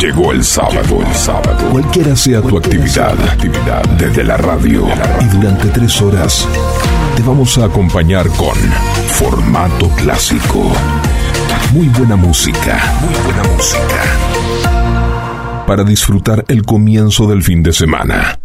Llegó el sábado, el sábado. Cualquiera sea tu actividad, actividad desde la radio y durante tres horas te vamos a acompañar con formato clásico. Muy buena música, muy buena música. Para disfrutar el comienzo del fin de semana.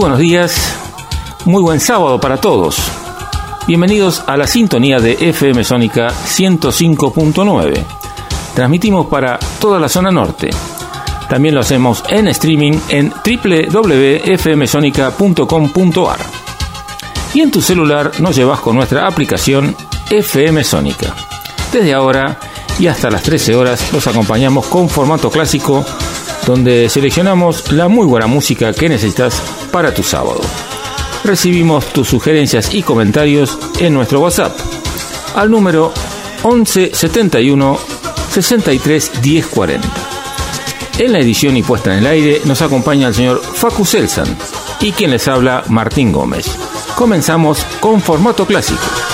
Buenos días, muy buen sábado para todos. Bienvenidos a la sintonía de FM Sónica 105.9. Transmitimos para toda la zona norte. También lo hacemos en streaming en www.fmsonica.com.ar. Y en tu celular nos llevas con nuestra aplicación FM Sónica. Desde ahora y hasta las 13 horas los acompañamos con formato clásico donde seleccionamos la muy buena música que necesitas para tu sábado. Recibimos tus sugerencias y comentarios en nuestro WhatsApp al número 11 71 63 10 40. En la edición y puesta en el aire nos acompaña el señor Facu Selsan y quien les habla Martín Gómez. comenzamos con formato clásico.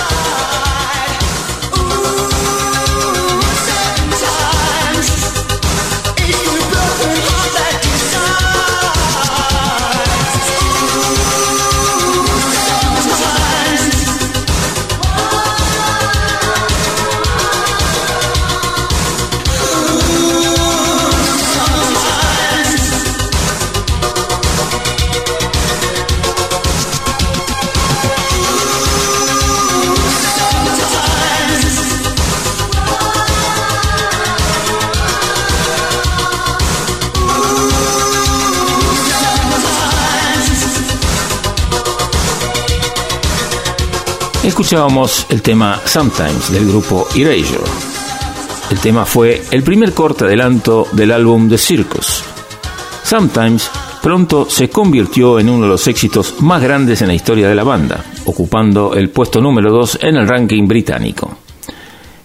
Escuchábamos el tema Sometimes del grupo Erasure. El tema fue el primer corte adelanto del álbum The Circus. Sometimes pronto se convirtió en uno de los éxitos más grandes en la historia de la banda, ocupando el puesto número 2 en el ranking británico.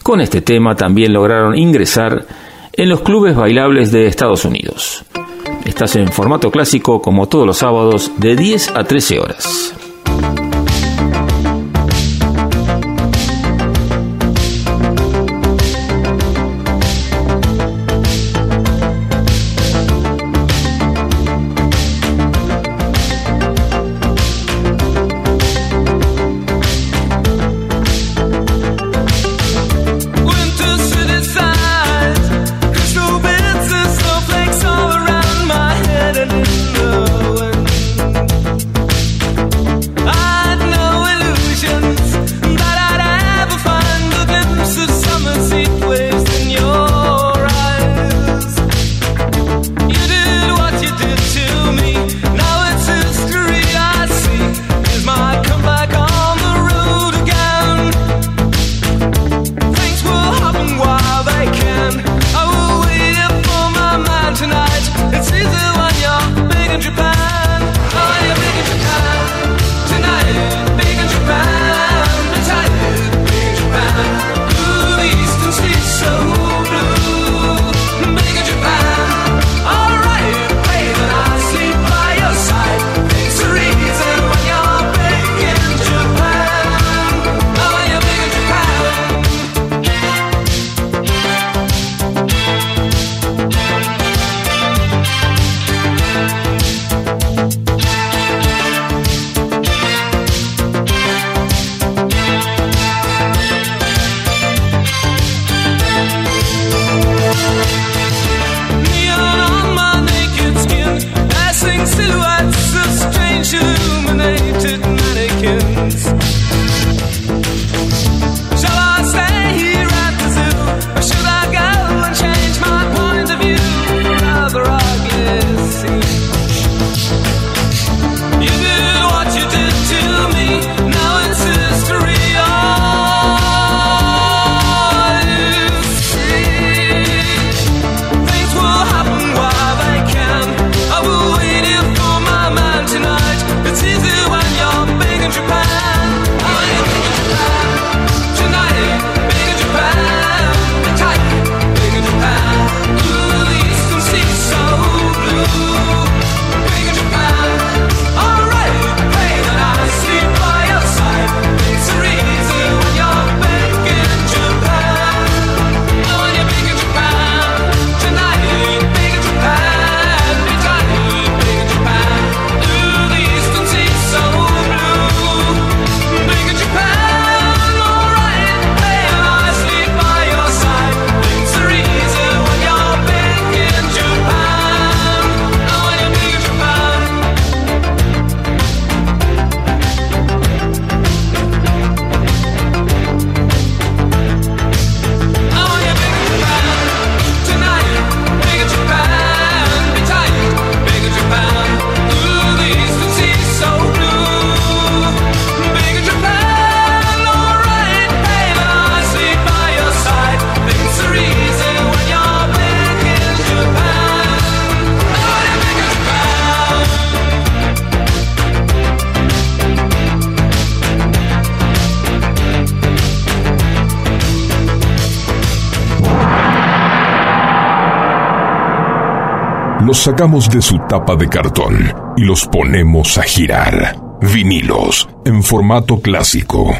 Con este tema también lograron ingresar en los clubes bailables de Estados Unidos. Estás en formato clásico como todos los sábados de 10 a 13 horas. Sacamos de su tapa de cartón y los ponemos a girar. Vinilos en formato clásico.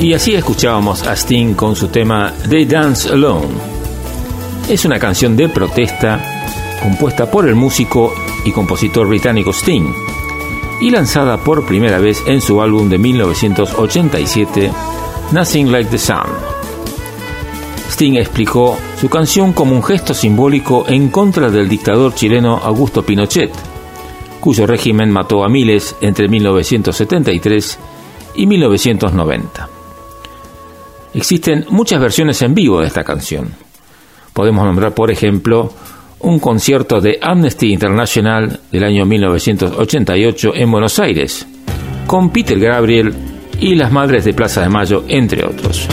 Y así escuchábamos a Sting con su tema They Dance Alone. Es una canción de protesta compuesta por el músico y compositor británico Sting y lanzada por primera vez en su álbum de 1987 Nothing Like the Sun. Sting explicó su canción como un gesto simbólico en contra del dictador chileno Augusto Pinochet, cuyo régimen mató a miles entre 1973 y 1990. Existen muchas versiones en vivo de esta canción. Podemos nombrar, por ejemplo, un concierto de Amnesty International del año 1988 en Buenos Aires, con Peter Gabriel y las Madres de Plaza de Mayo, entre otros.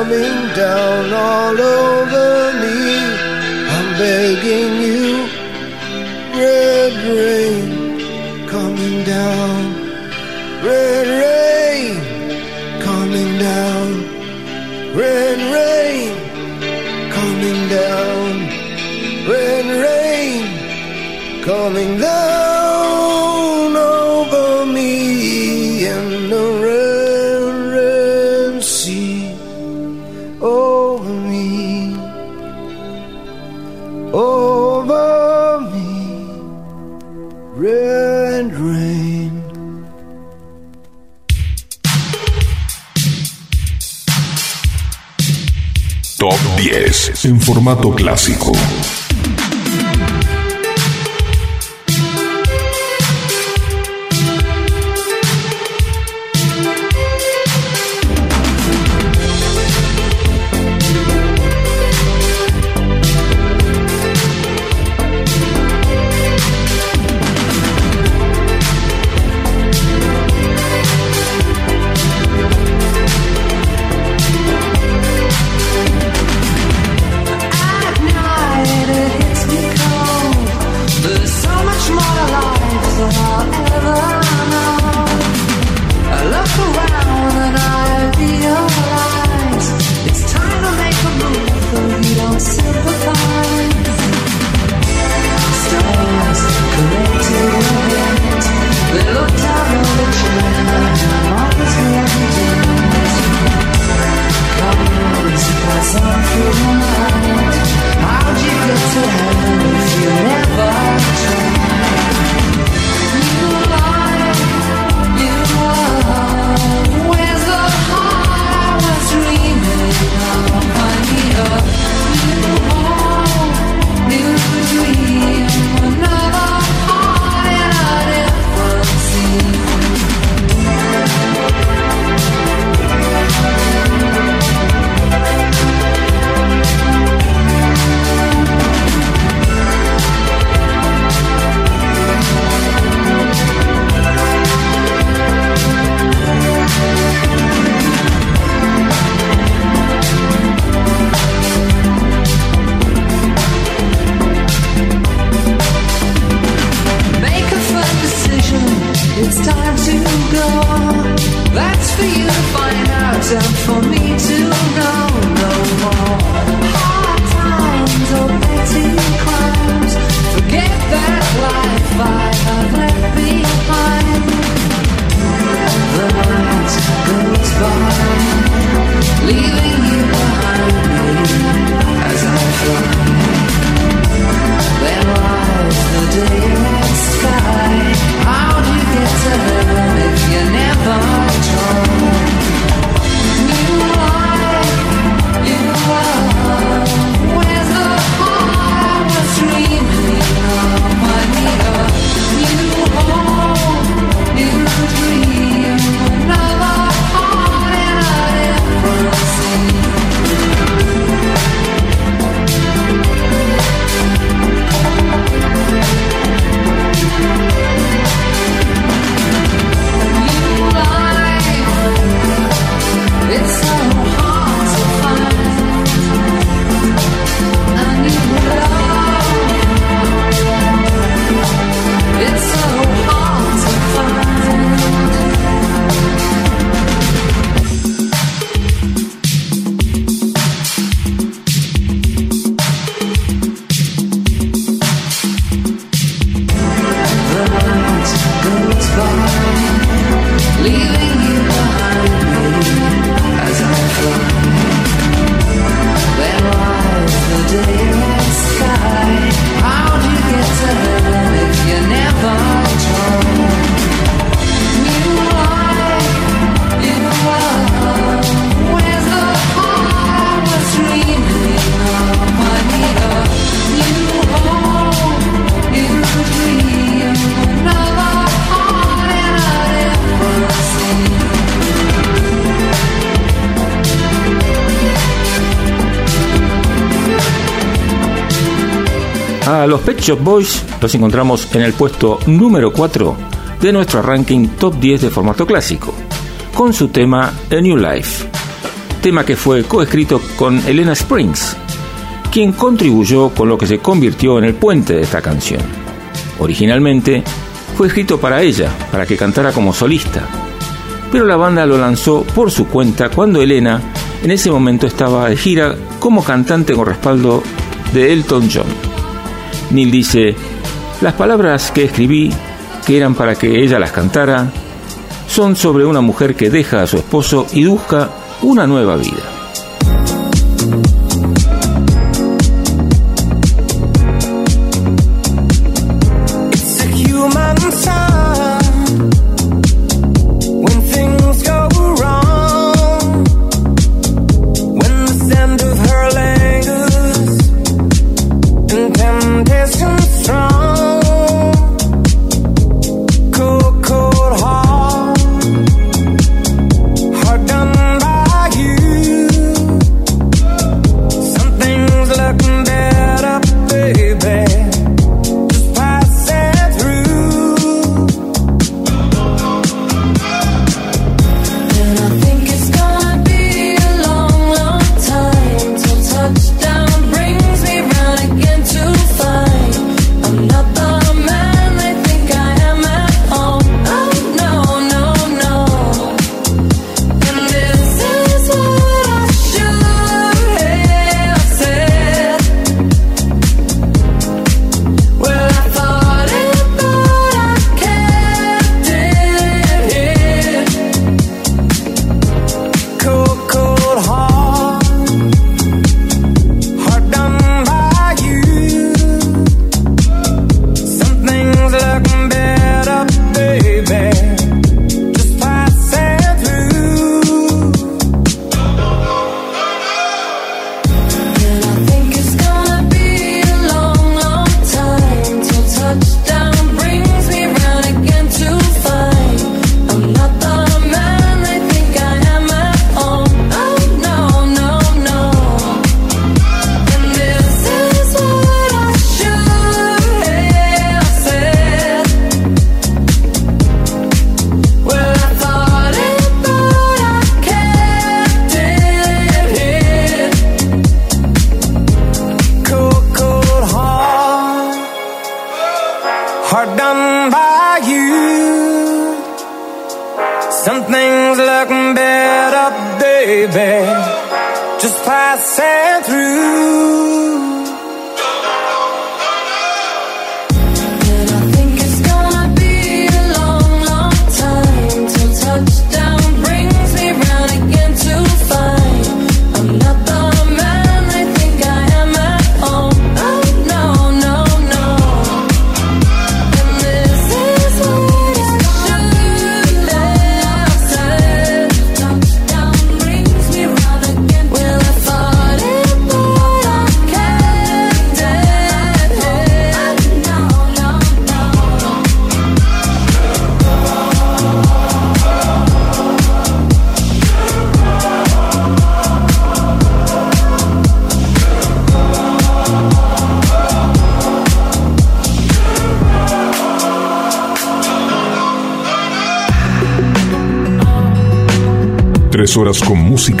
Coming down all over en formato clásico. Shop Boys los encontramos en el puesto número 4 de nuestro ranking top 10 de formato clásico, con su tema A New Life, tema que fue coescrito con Elena Springs, quien contribuyó con lo que se convirtió en el puente de esta canción. Originalmente fue escrito para ella, para que cantara como solista, pero la banda lo lanzó por su cuenta cuando Elena en ese momento estaba de gira como cantante con respaldo de Elton John. Neil dice, las palabras que escribí, que eran para que ella las cantara, son sobre una mujer que deja a su esposo y busca una nueva vida.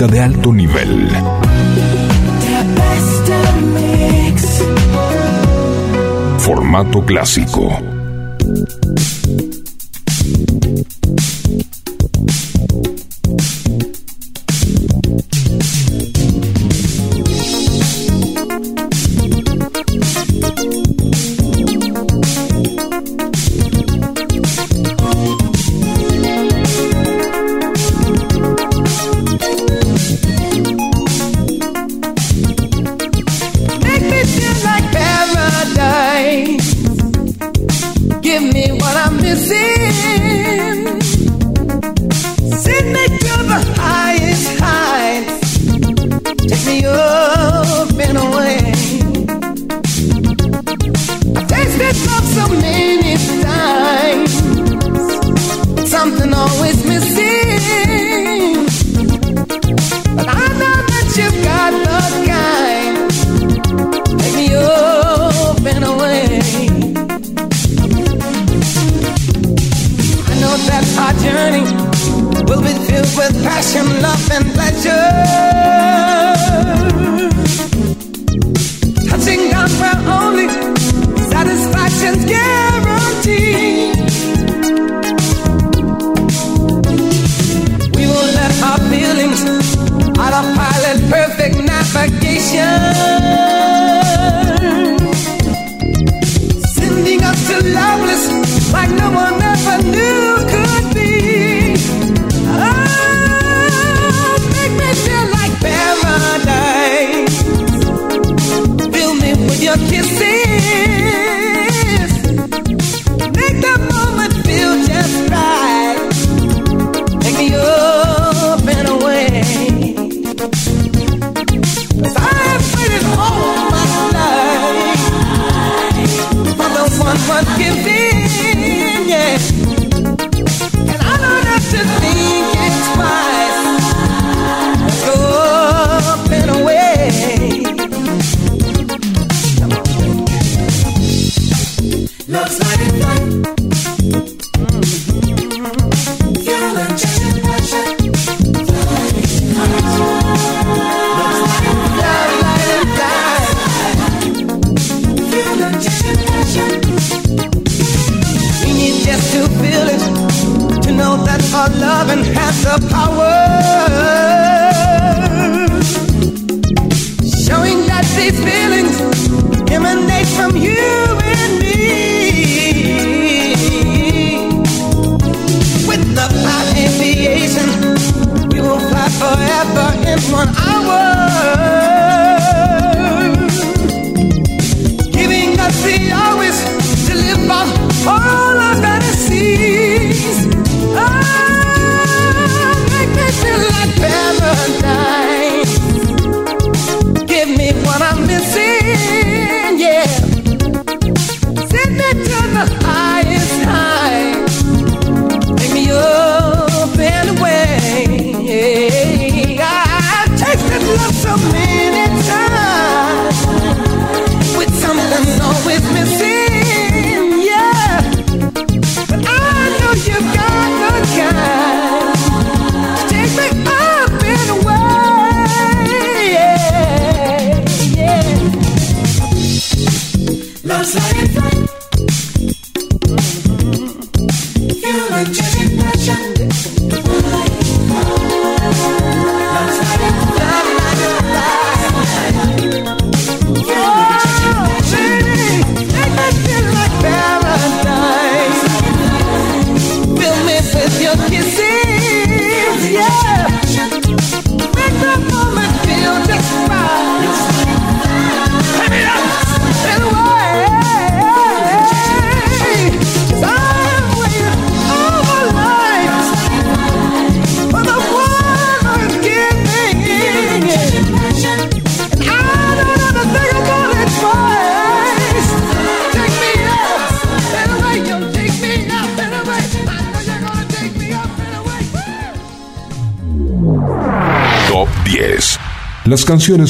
de alto nivel. Formato clásico.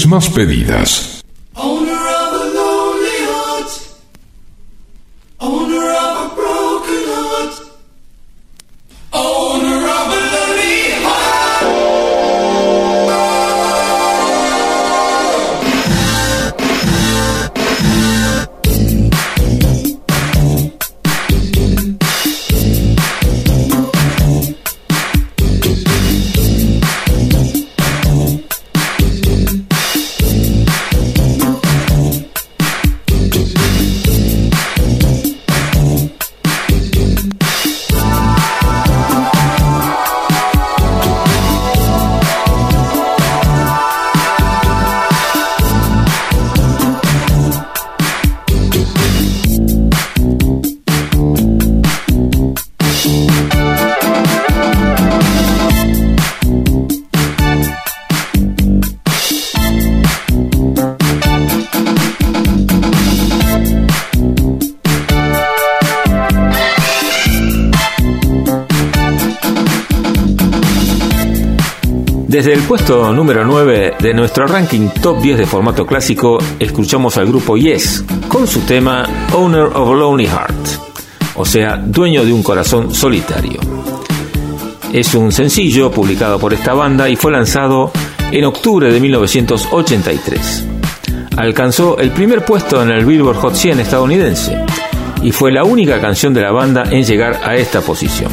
Más pedidas. Puesto número 9 de nuestro ranking top 10 de formato clásico, escuchamos al grupo Yes con su tema Owner of a Lonely Heart, o sea, dueño de un corazón solitario. Es un sencillo publicado por esta banda y fue lanzado en octubre de 1983. Alcanzó el primer puesto en el Billboard Hot 100 estadounidense y fue la única canción de la banda en llegar a esta posición.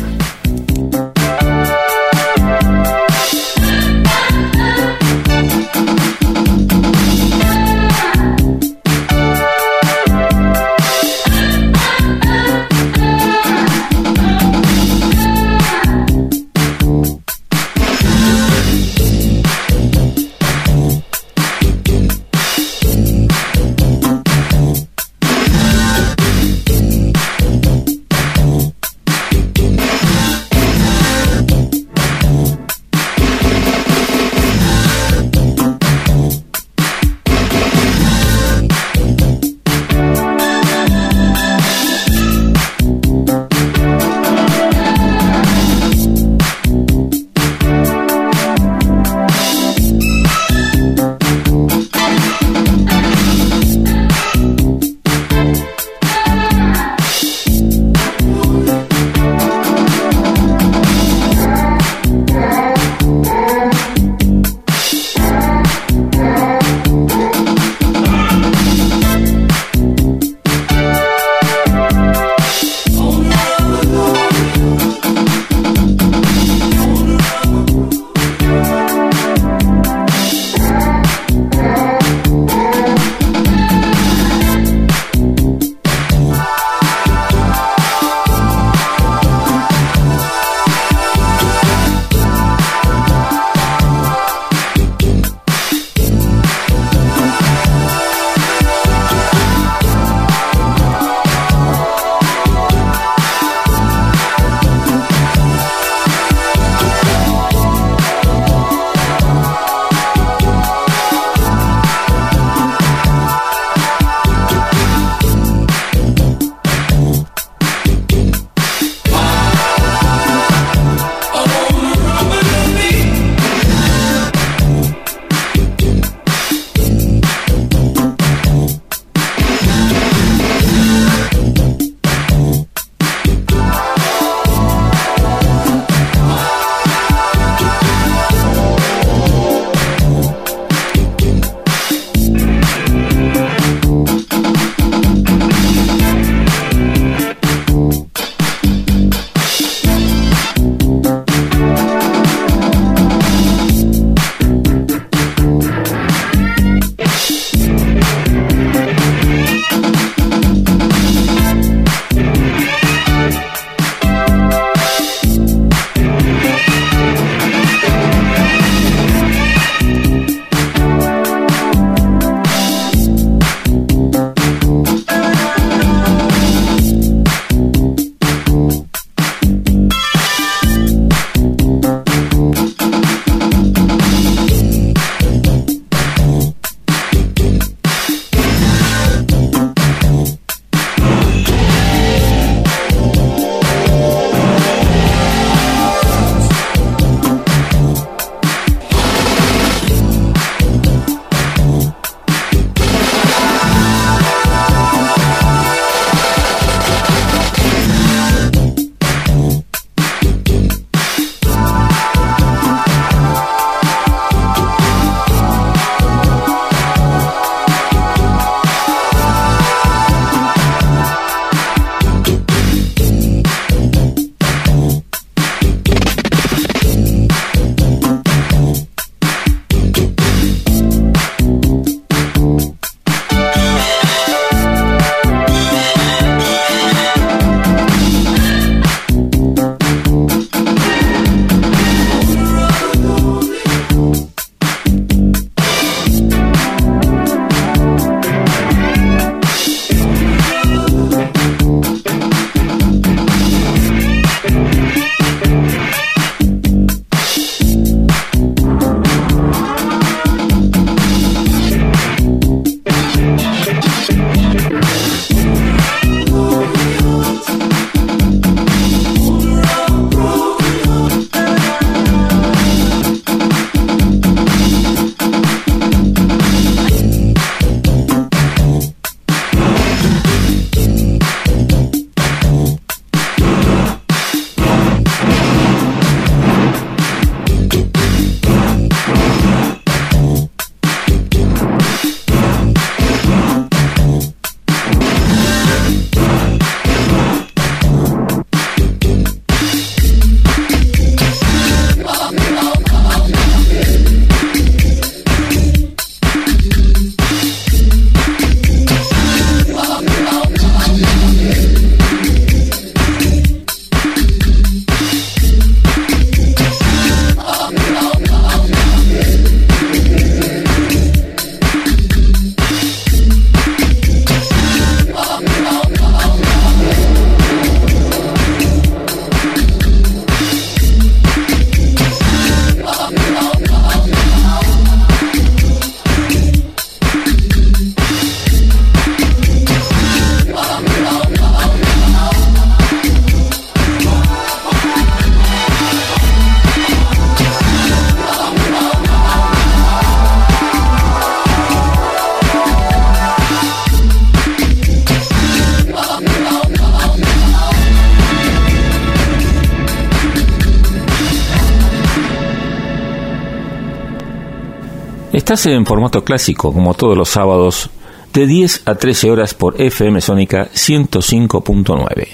Estás en formato clásico, como todos los sábados, de 10 a 13 horas por FM Sónica 105.9.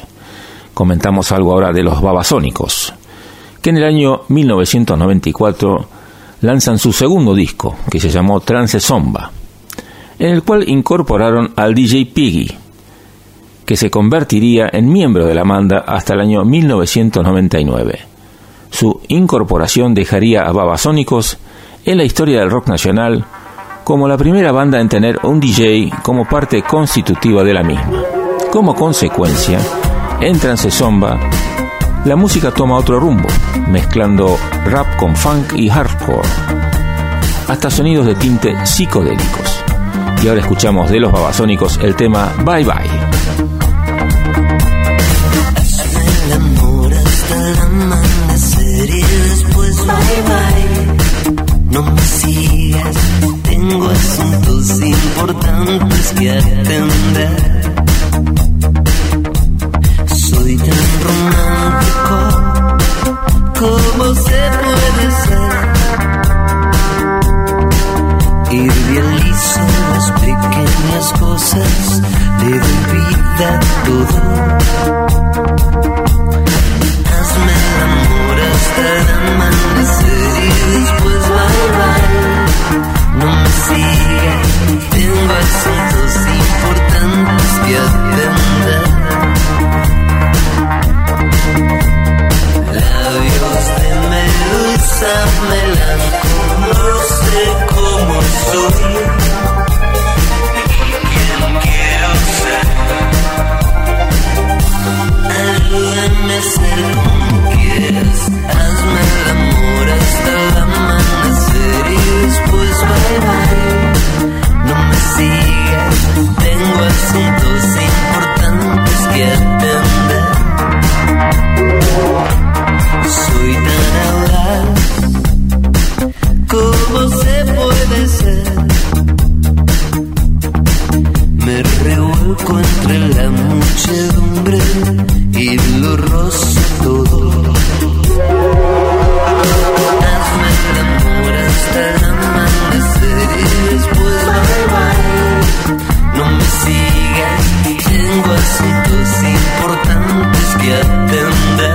Comentamos algo ahora de los babasónicos, que en el año 1994 lanzan su segundo disco, que se llamó Trance Zomba, en el cual incorporaron al DJ Piggy, que se convertiría en miembro de la banda hasta el año 1999. Su incorporación dejaría a Babasónicos en la historia del rock nacional como la primera banda en tener un DJ como parte constitutiva de la misma. Como consecuencia, en Trance Zomba, la música toma otro rumbo, mezclando rap con funk y hardcore, hasta sonidos de tinte psicodélicos. Y ahora escuchamos de los babasónicos el tema bye bye. No me sigas, tengo asuntos importantes que atender. Soy tan romántico, ¿cómo se puede ser? Idealizo las pequeñas cosas, le doy vida todo. Hazme el amor hasta el amanecer sigas, tengo asuntos importantes que atender. Labios de medusa tengo asuntos importantes que atender. Soy tan audaz, ¿cómo se puede ser? Me revuelco entre la muchedumbre y lo rozo todo. Sigas, tengo asuntos importantes que atender.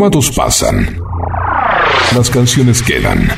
Formatos pasan. Las canciones quedan.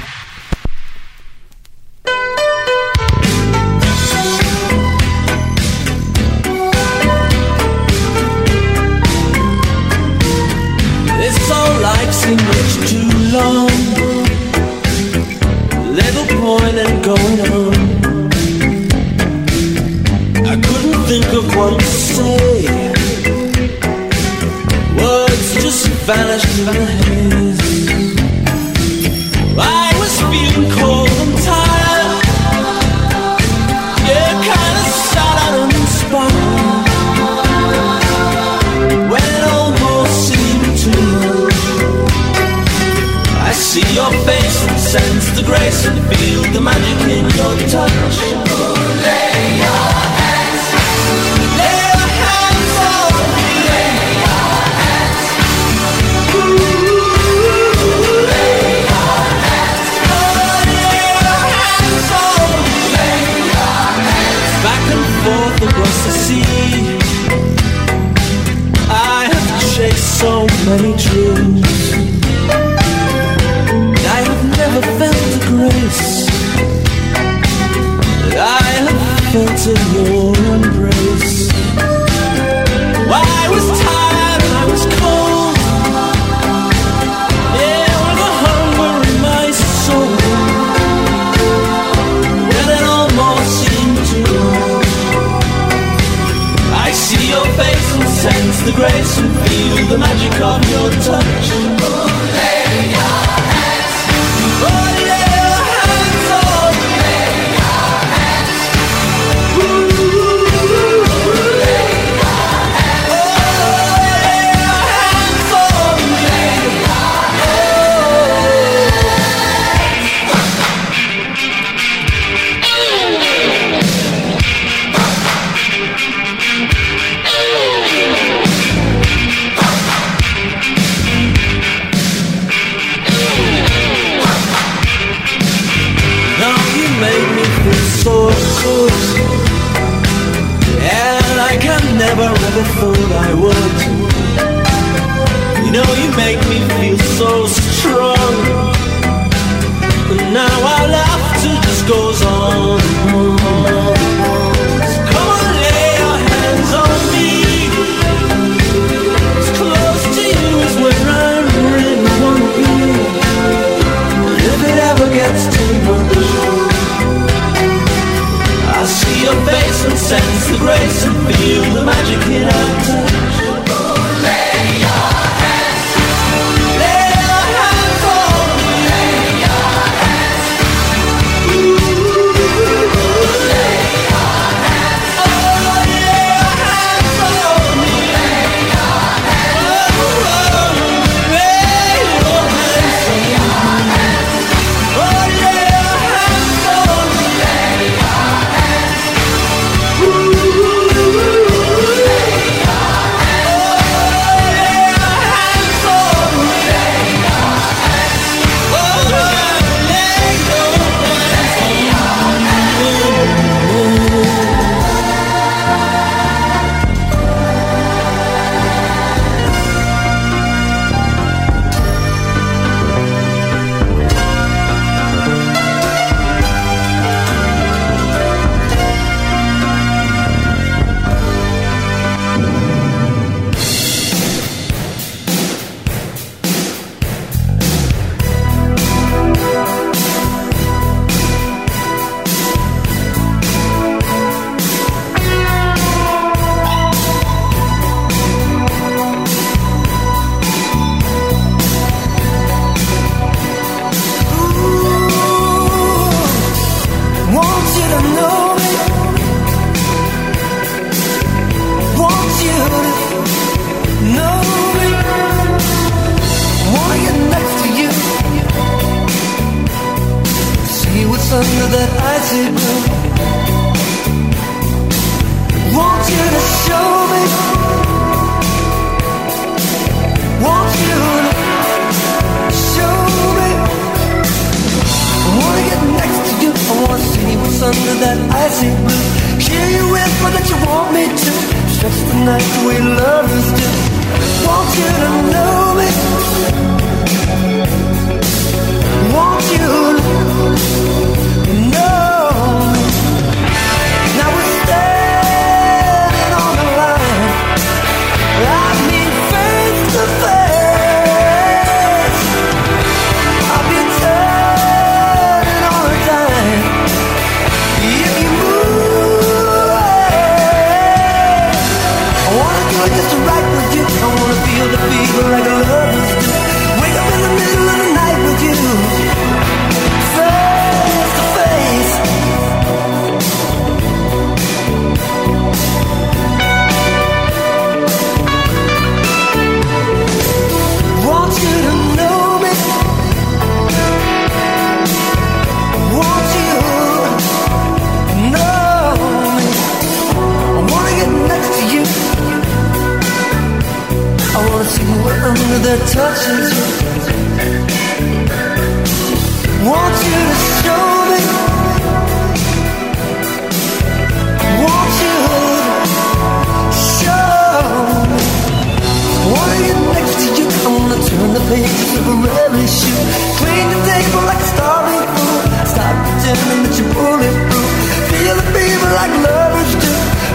Issue. Clean the table like a starving fool. Stop pretending that you're bulletproof. Feel the fever like lovers do.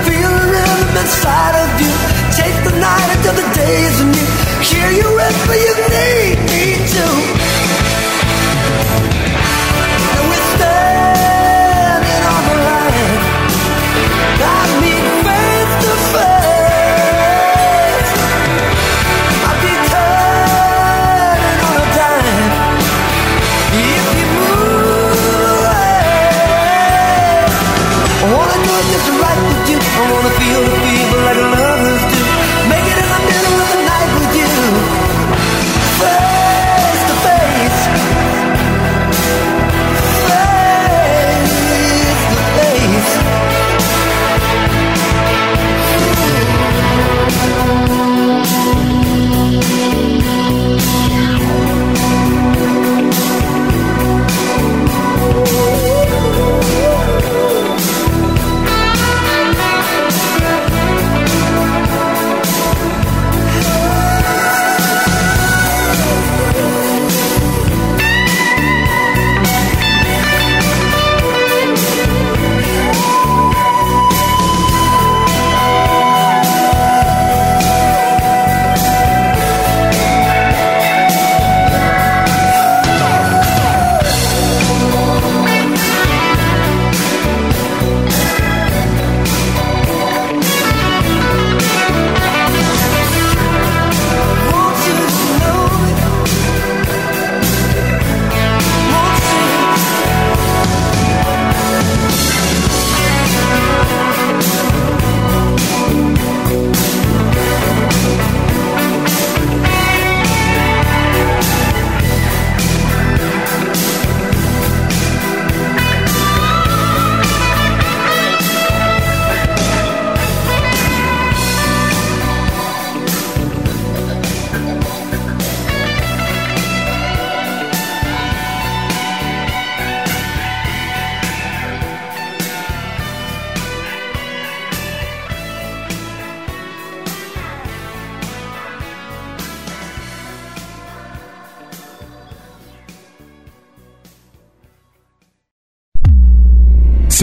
Feel the rhythm inside of you. Take the night until the day is new. Hear you whisper you need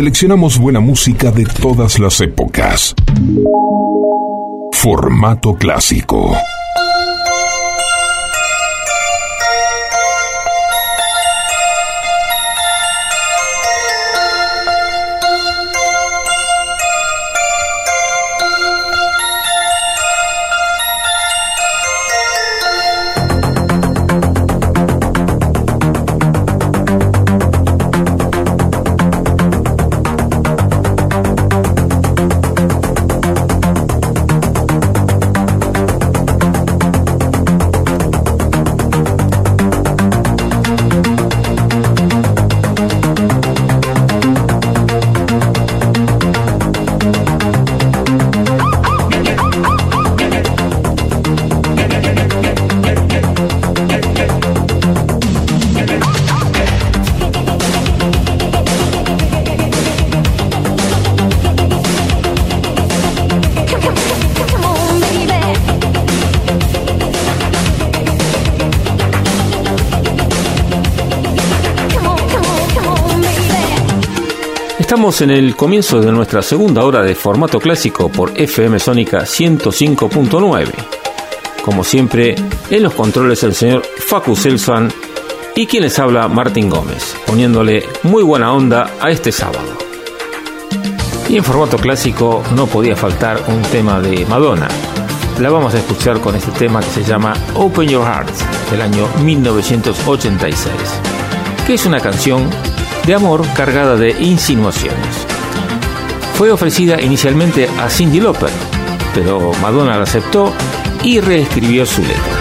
Seleccionamos buena música de todas las épocas. Formato clásico. Estamos en el comienzo de nuestra segunda hora de formato clásico por FM Sónica 105.9. Como siempre, en los controles el señor Facu Selsan y quien les habla Martín Gómez, poniéndole muy buena onda a este sábado. Y en formato clásico no podía faltar un tema de Madonna. La vamos a escuchar con este tema que se llama Open Your Heart del año 1986, que es una canción de amor cargada de insinuaciones. Fue ofrecida inicialmente a Cindy Lauper, pero Madonna la aceptó y reescribió su letra.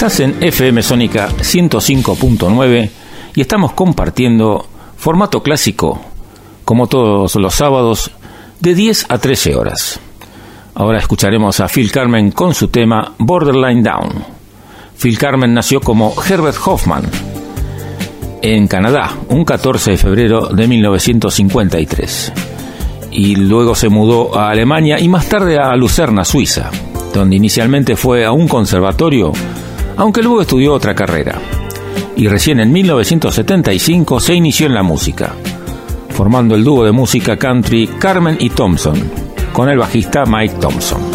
Estás en FM Sónica 105.9 y estamos compartiendo formato clásico, como todos los sábados, de 10 a 13 horas. Ahora escucharemos a Phil Carmen con su tema Borderline Down. Phil Carmen nació como Herbert Hoffman en Canadá, un 14 de febrero de 1953. Y luego se mudó a Alemania y más tarde a Lucerna, Suiza, donde inicialmente fue a un conservatorio, aunque luego estudió otra carrera. Y recién en 1975 se inició en la música, formando el dúo de música country Carmen y Thompson, con el bajista Mike Thompson.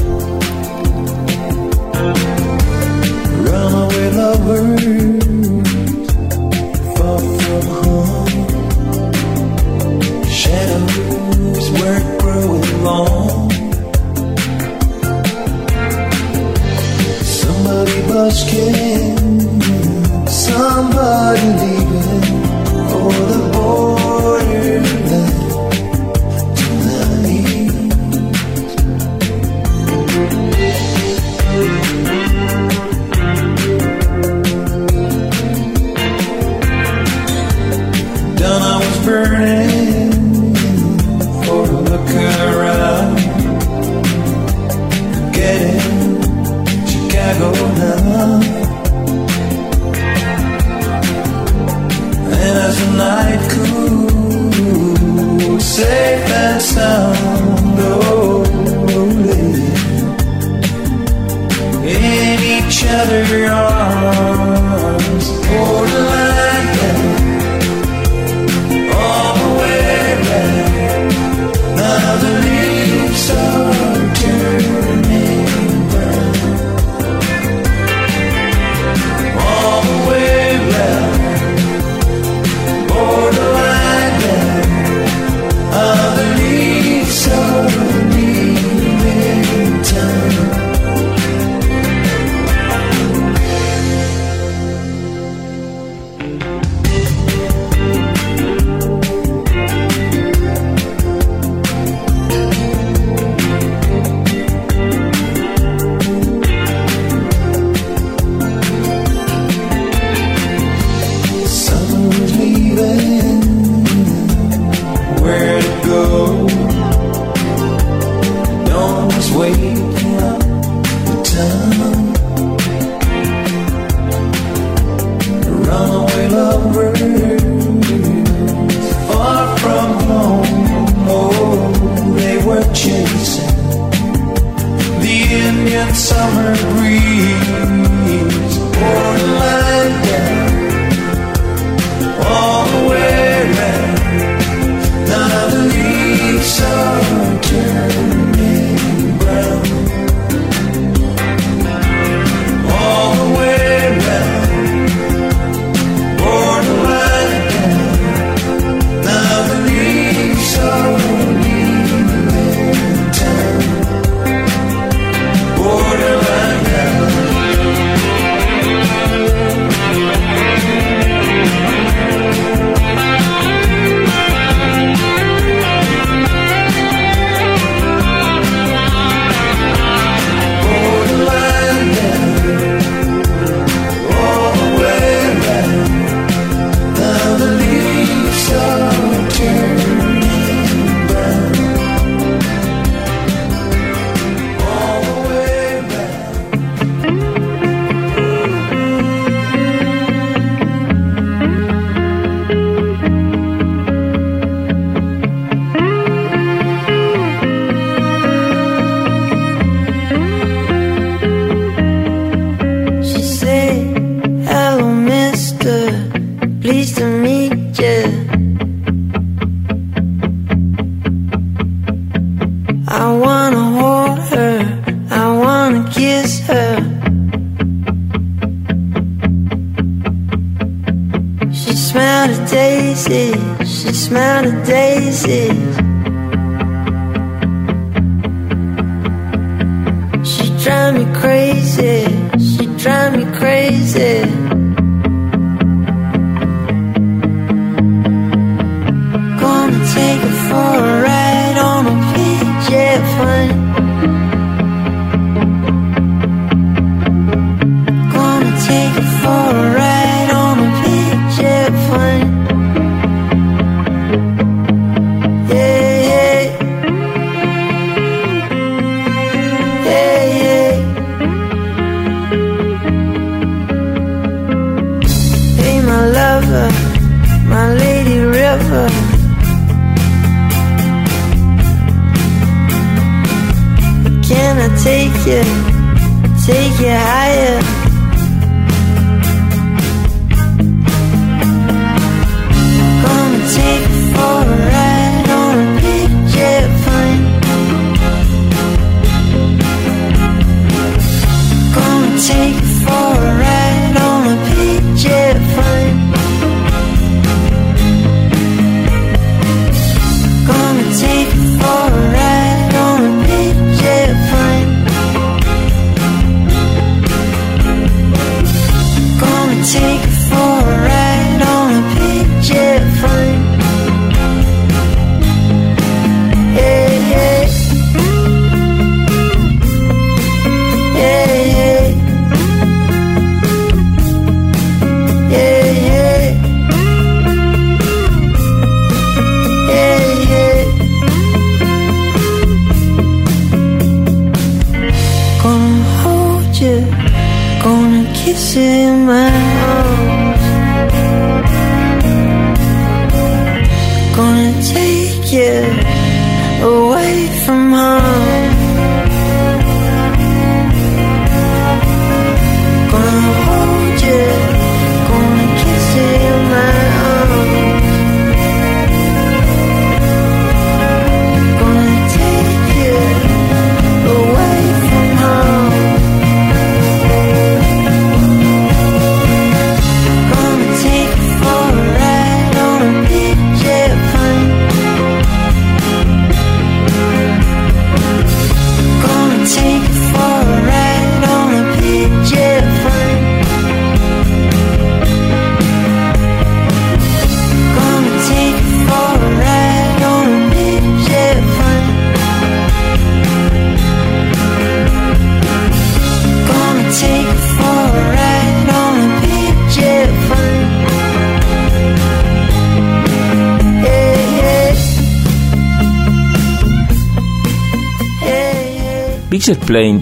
Jet Plane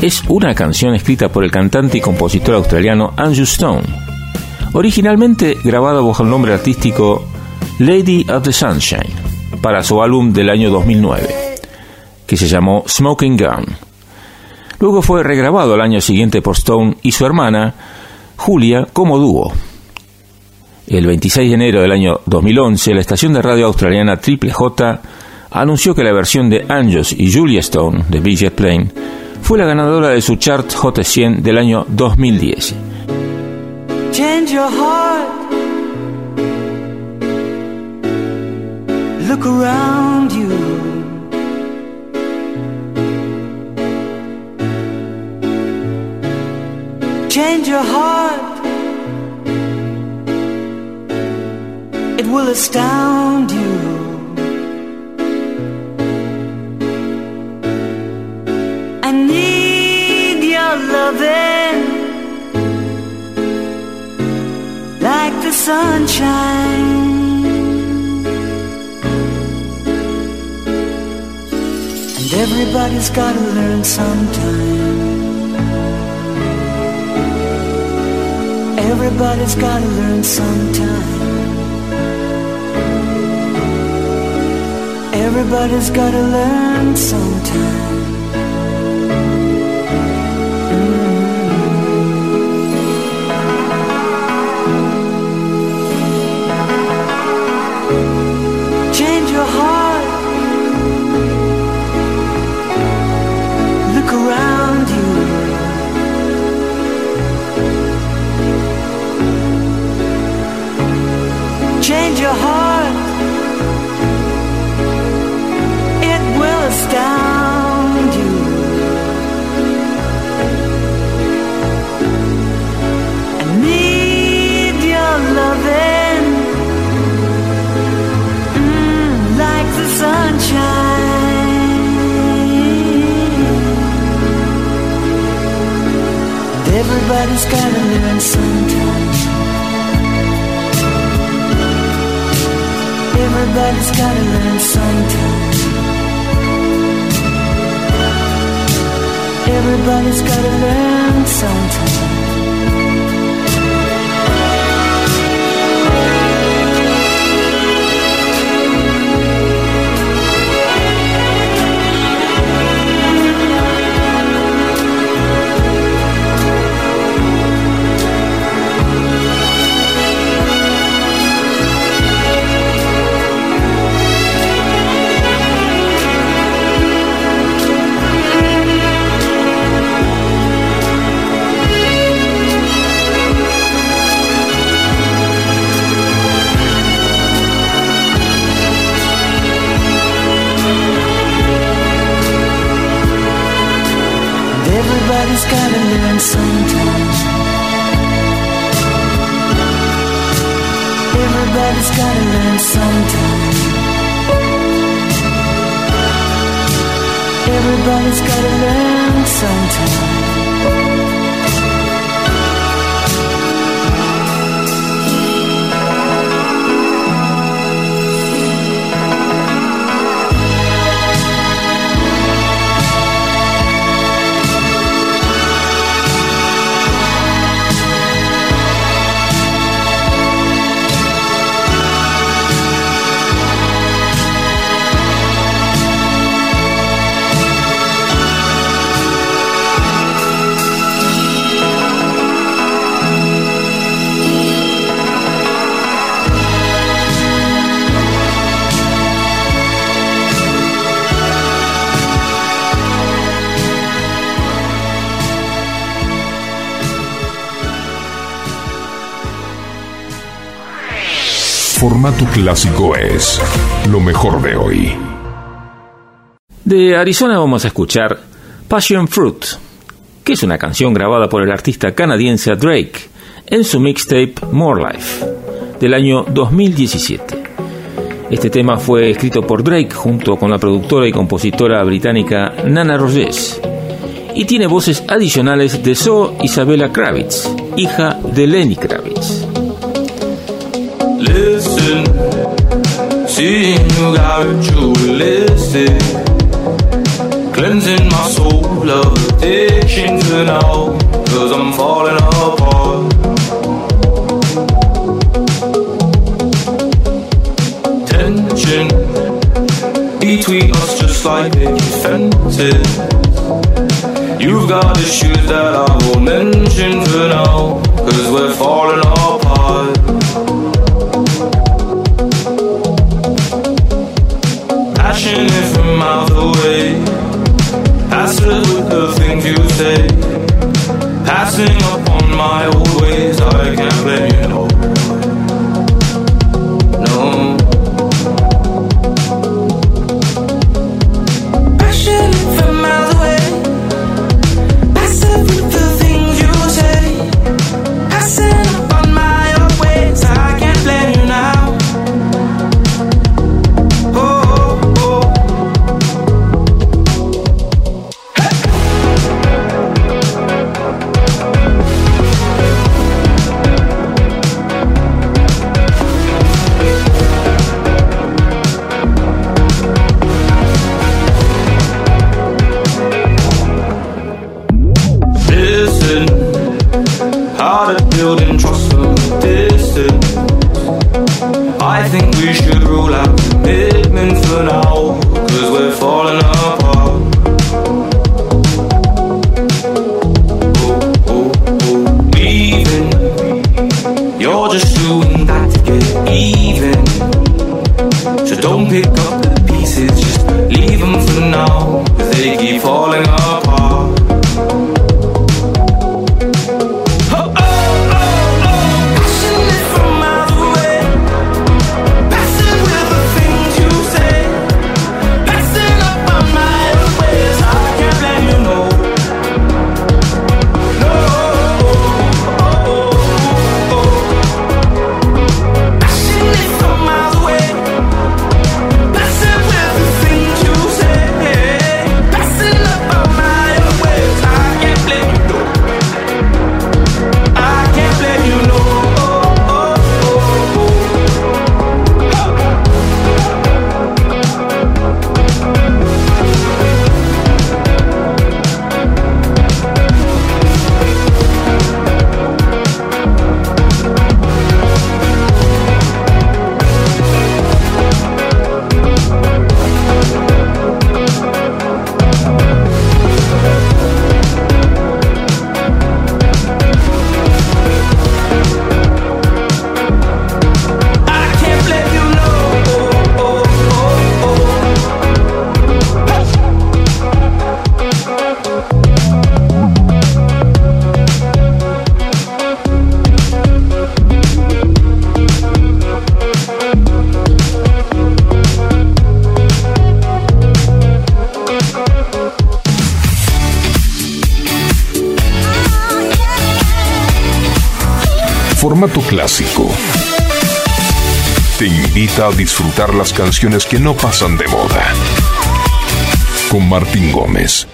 es una canción escrita por el cantante y compositor australiano Andrew Stone, originalmente grabada bajo el nombre artístico Lady of the Sunshine para su álbum del año 2009, que se llamó Smoking Gun. Luego fue regrabado al año siguiente por Stone y su hermana Julia como dúo. El 26 de enero del año 2011, la estación de radio australiana Triple J anunció que la versión de Angus y Julia Stone de Jet Plane fue la ganadora de su chart Hot 100 del año 2010. Change your heart. Look around you. Change your heart. It will astound you. Loving like the sunshine. And everybody's gotta learn sometime. Everybody's gotta learn sometime. Everybody's gotta learn sometime. Your heart. It will astound you. I need your loving. Mm, like the sunshine. Everybody's gotta learn sometime. Everybody's gotta learn sometime. Everybody's gotta learn sometime. Everybody's gotta learn sometime. Everybody's gotta learn sometime. Everybody's gotta learn sometime. Formato clásico es lo mejor de hoy. De Arizona vamos a escuchar Passion Fruit, que es una canción grabada por el artista canadiense Drake en su mixtape More Life del año 2017. Este tema fue escrito por Drake junto con la productora y compositora británica Nana Rogers y tiene voces adicionales de Zoe Isabella Kravitz, hija de Lenny Kravitz. Seeing you got listen. Cleansing my soul of addiction for now, cause I'm falling apart. Tension between us just like a fences. You've got issues that I won't mention for now, cause we're falling apart. Disfrutar las canciones que no pasan de moda. Con Martín Gómez.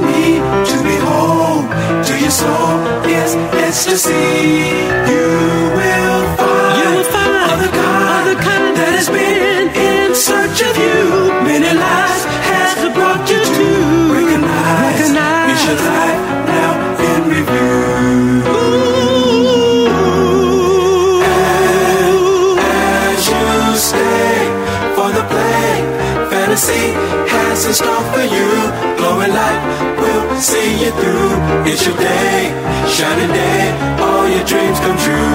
Me to behold. To your soul is ecstasy. You will find, you will find other kind, other kind that has been see you through. It's your day, shining day, all your dreams come true.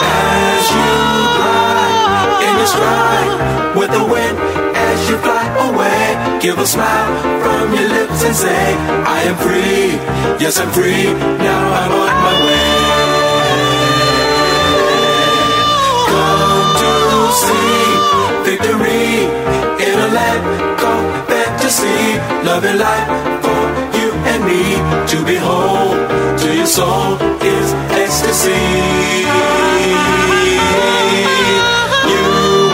As you glide in your stride with the wind as you fly away, give a smile from your lips and say, I am free. Yes, I'm free. Now I'm on my way. Come to see victory in a land called fantasy. Love and life for you and me to behold. To your soul is ecstasy. You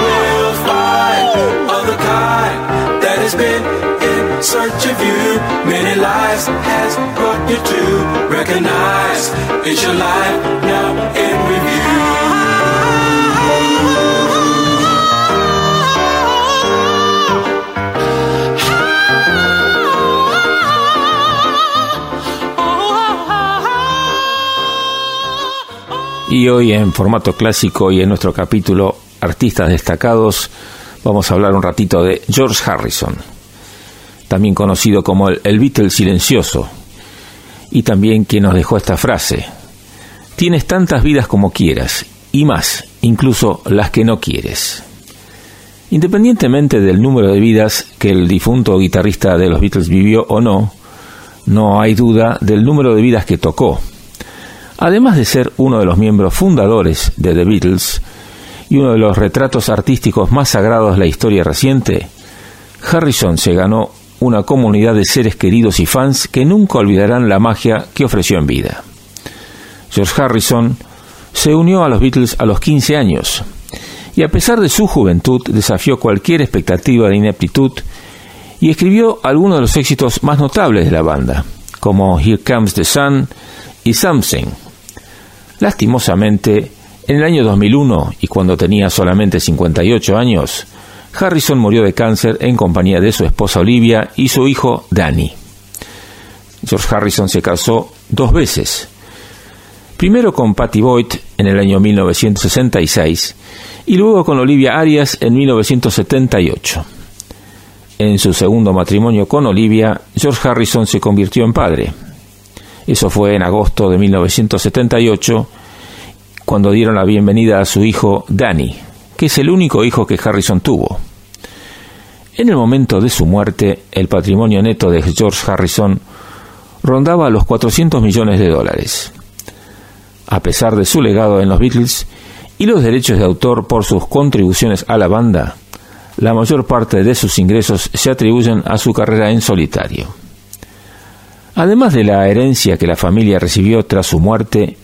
will find other kind that has been in search of you. Many lives has brought you to recognize it's your life now in review. Y hoy en formato clásico y en nuestro capítulo Artistas destacados vamos a hablar un ratito de George Harrison, también conocido como el, el Beatle silencioso, y también quien nos dejó esta frase, tienes tantas vidas como quieras y más, incluso las que no quieres. Independientemente del número de vidas que el difunto guitarrista de los Beatles vivió o no, no hay duda del número de vidas que tocó. Además de ser uno de los miembros fundadores de The Beatles y uno de los retratos artísticos más sagrados de la historia reciente, Harrison se ganó una comunidad de seres queridos y fans que nunca olvidarán la magia que ofreció en vida. George Harrison se unió a los Beatles a los 15 años y a pesar de su juventud desafió cualquier expectativa de ineptitud y escribió algunos de los éxitos más notables de la banda, como Here Comes the Sun y Something. Lastimosamente, en el año 2001 y cuando tenía solamente 58 años, Harrison murió de cáncer en compañía de su esposa Olivia y su hijo Danny. George Harrison se casó dos veces. Primero con Patty Boyd en el año 1966 y luego con Olivia Arias en 1978. En su segundo matrimonio con Olivia, George Harrison se convirtió en padre. Eso fue en agosto de 1978, cuando dieron la bienvenida a su hijo Danny, que es el único hijo que Harrison tuvo. En el momento de su muerte, el patrimonio neto de George Harrison rondaba los 400 millones de dólares. A pesar de su legado en los Beatles y los derechos de autor por sus contribuciones a la banda, la mayor parte de sus ingresos se atribuyen a su carrera en solitario. Además de la herencia que la familia recibió tras su muerte,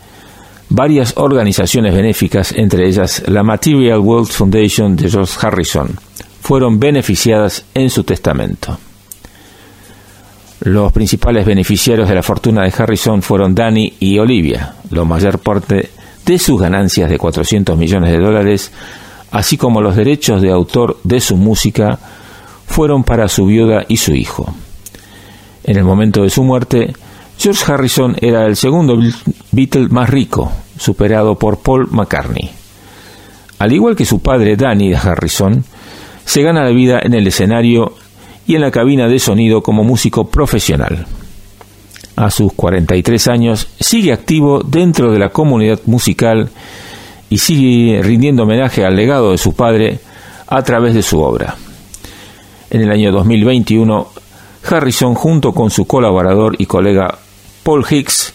varias organizaciones benéficas, entre ellas la Material World Foundation de George Harrison, fueron beneficiadas en su testamento. Los principales beneficiarios de la fortuna de Harrison fueron Danny y Olivia. La mayor parte de sus ganancias de 400 millones de dólares, así como los derechos de autor de su música, fueron para su viuda y su hijo. En el momento de su muerte, George Harrison era el segundo Beatle más rico, superado por Paul McCartney. Al igual que su padre Danny Harrison, se gana la vida en el escenario y en la cabina de sonido como músico profesional. A sus 43 años sigue activo dentro de la comunidad musical y sigue rindiendo homenaje al legado de su padre a través de su obra. En el año 2021, Harrison, junto con su colaborador y colega Paul Hicks,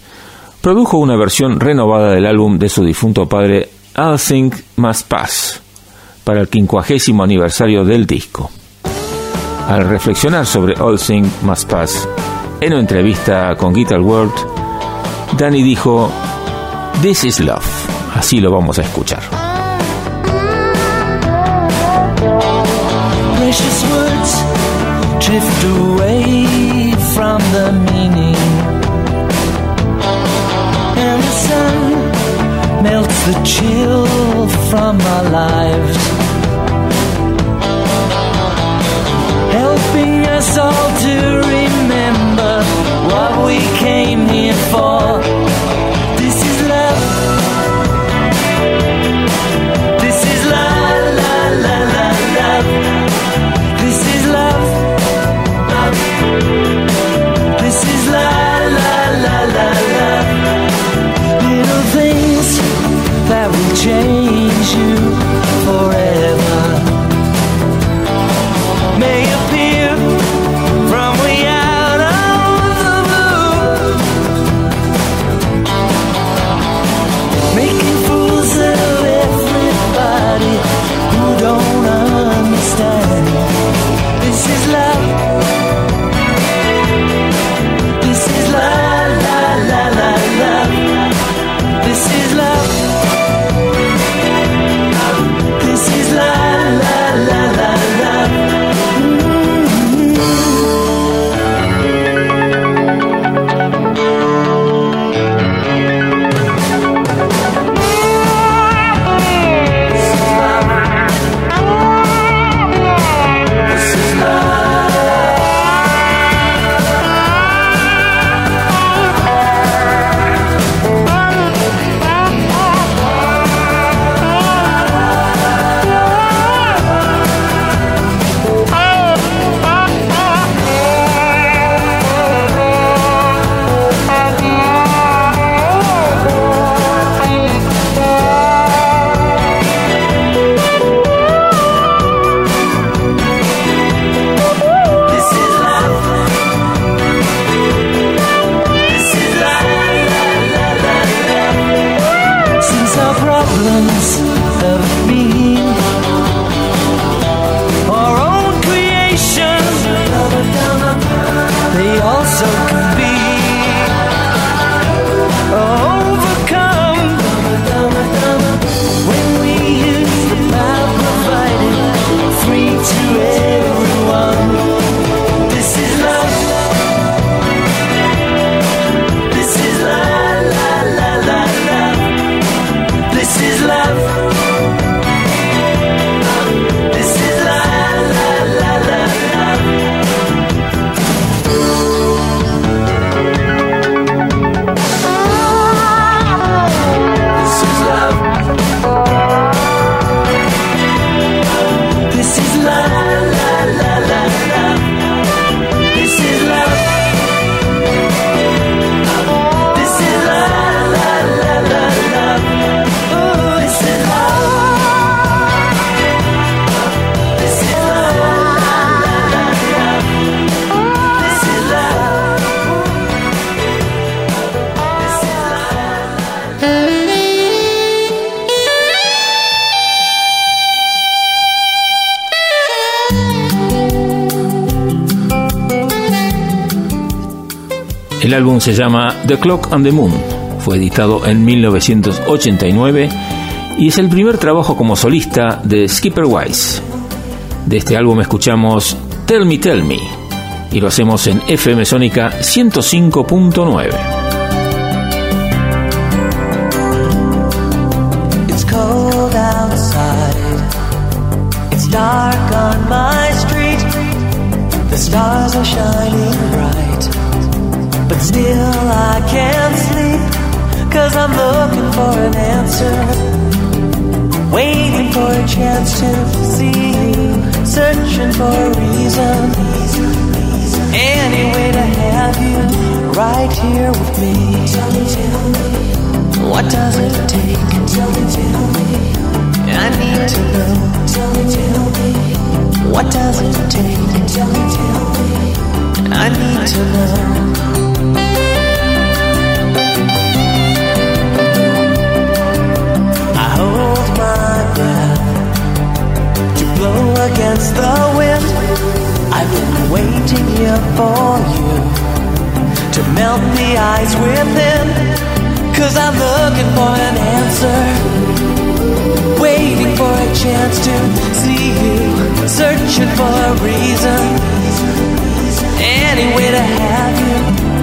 produjo una versión renovada del álbum de su difunto padre All Things Must Pass para el quincuagésimo aniversario del disco. Al reflexionar sobre All Things Must Pass en una entrevista con Guitar World, Danny dijo: This is love. Así lo vamos a escuchar. Precious words drift away from the meaning, and the sun melts the chill from our lives, helping us all to remember what we came here for. El álbum se llama The Clock and the Moon. Fue editado en 1989 y es el primer trabajo como solista de Skipper Wise. De este álbum escuchamos Tell Me Tell Me y lo hacemos en FM Sónica 105.9. It's cold outside. It's dark on my street. The stars are shining bright. But still I can't sleep. Cause I'm looking for an answer. Waiting for a chance to see you. Searching for a reason. Any way to have you right here with me. Tell me tell me What does it take? I need to know. Tell it tell me What does it take? I need to know. I hold my breath to blow against the wind. I've been waiting here for you to melt the ice within. Cause I'm looking for an answer. Waiting for a chance to see you. Searching for a reason. Any way to have you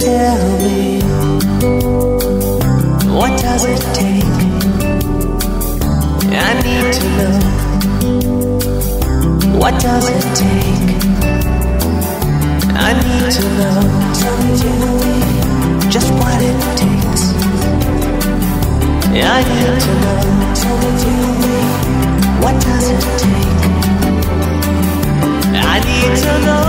Tell me what does it take? I need to know. What does it take? I need to know just what it takes. I need to know what does it take? I need to know.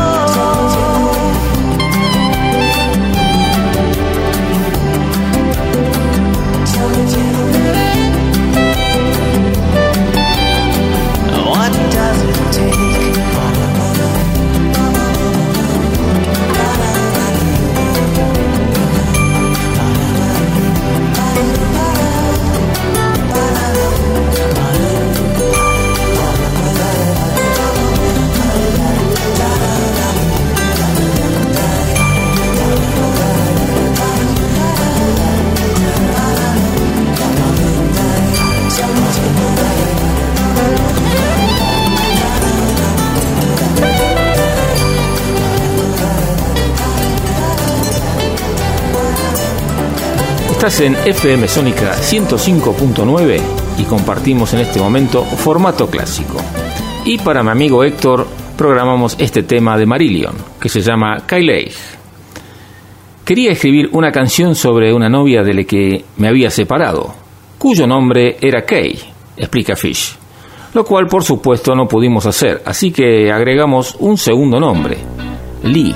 Estás en FM Sónica 105.9 y compartimos en este momento formato clásico. Y para mi amigo Héctor programamos este tema de Marillion, que se llama Kylie. Quería escribir una canción sobre una novia de la que me había separado, cuyo nombre era Kay, explica Fish. Lo cual por supuesto no pudimos hacer, así que agregamos un segundo nombre, Lee,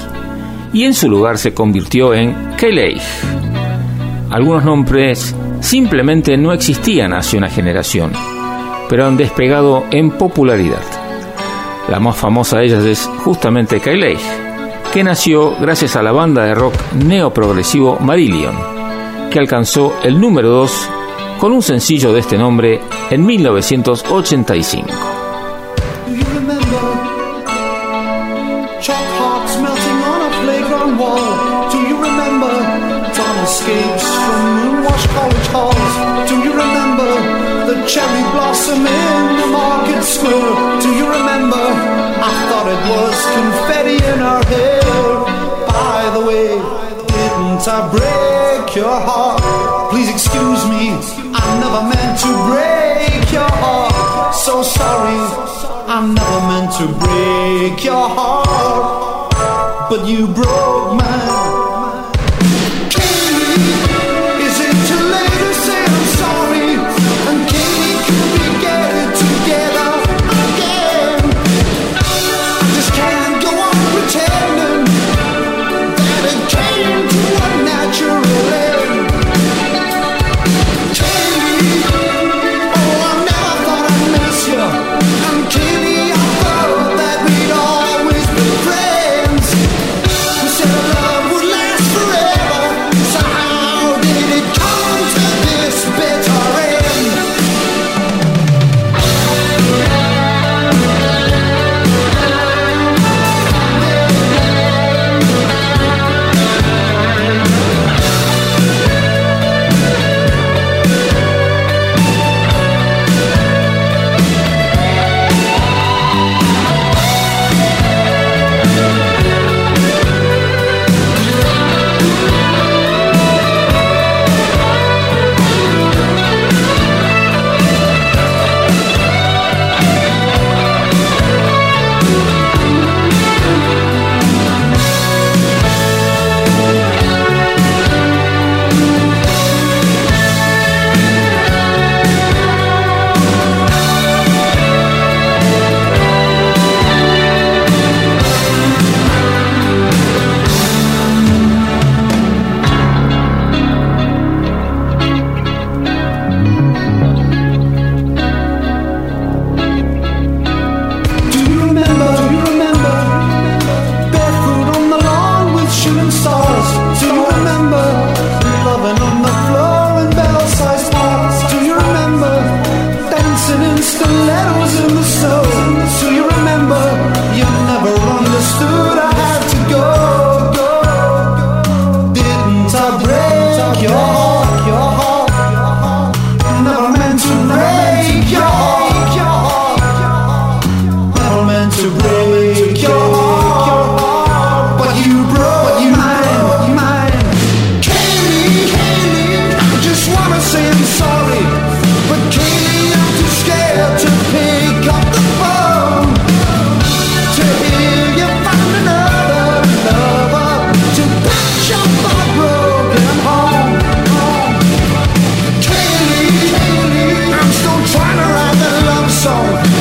y en su lugar se convirtió en Kylie. Algunos nombres simplemente no existían hace una generación, pero han despegado en popularidad. La más famosa de ellas es justamente Kylie, que nació gracias a la banda de rock neoprogresivo Marillion, que alcanzó el número 2 con un sencillo de este nombre en 1985. I break your heart? Please excuse me, I never meant to break your heart. So sorry, I never meant to break your heart, but you broke song.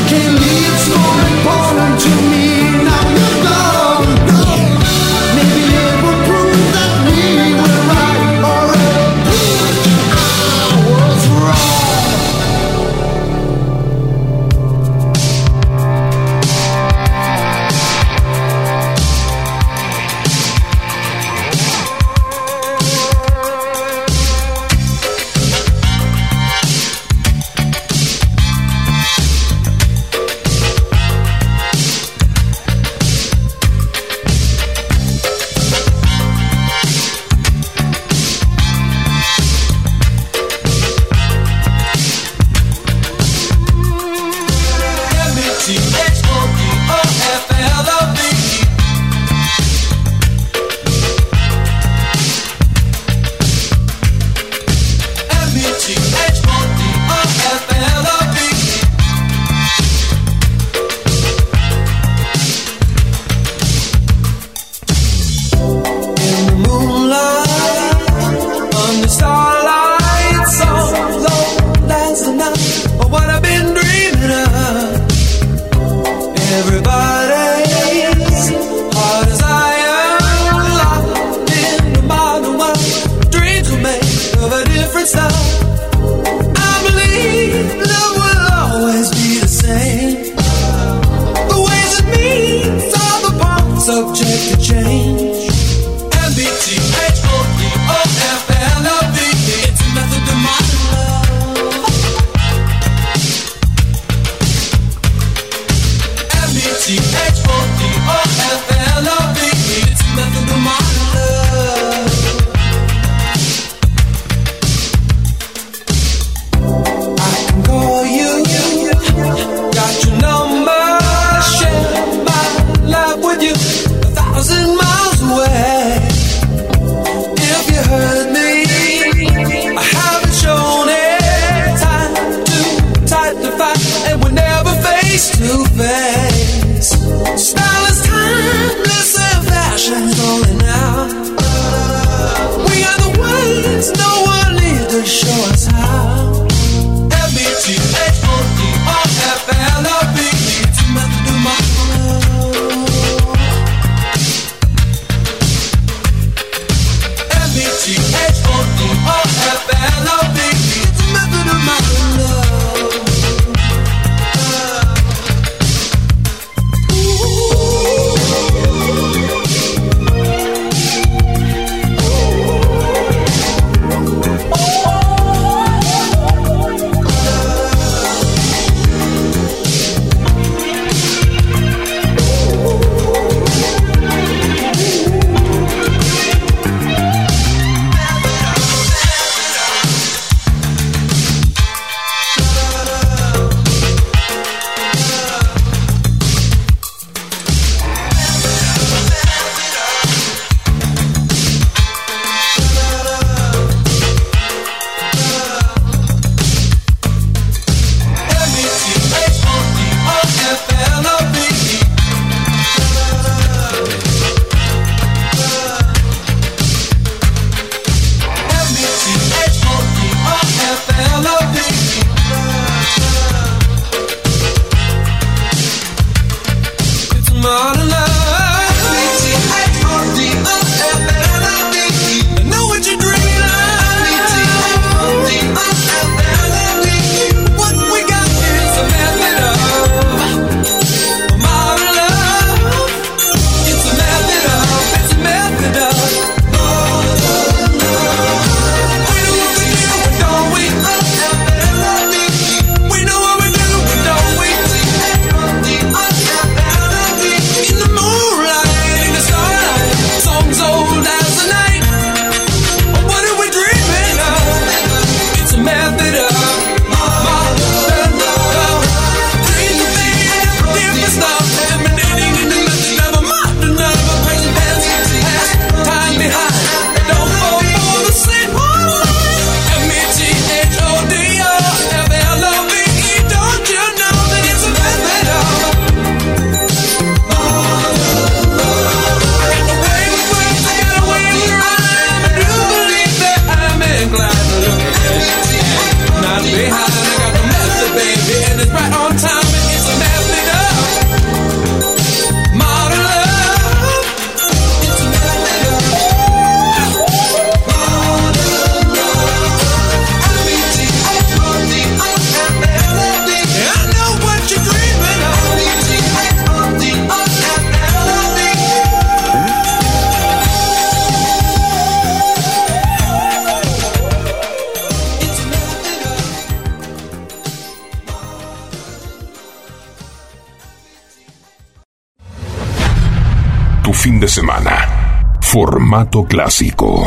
semana. Formato clásico.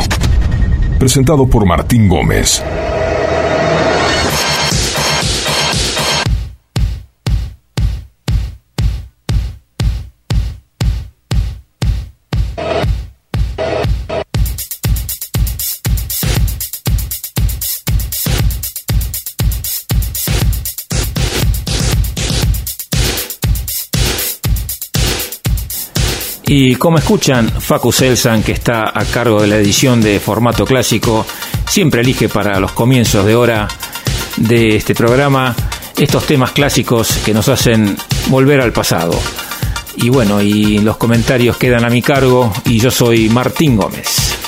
Presentado por Martín Gómez. Y como escuchan, Facu Selsan, que está a cargo de la edición de formato clásico, siempre elige para los comienzos de hora de este programa estos temas clásicos que nos hacen volver al pasado. Y bueno, y los comentarios quedan a mi cargo y yo soy Martín Gómez.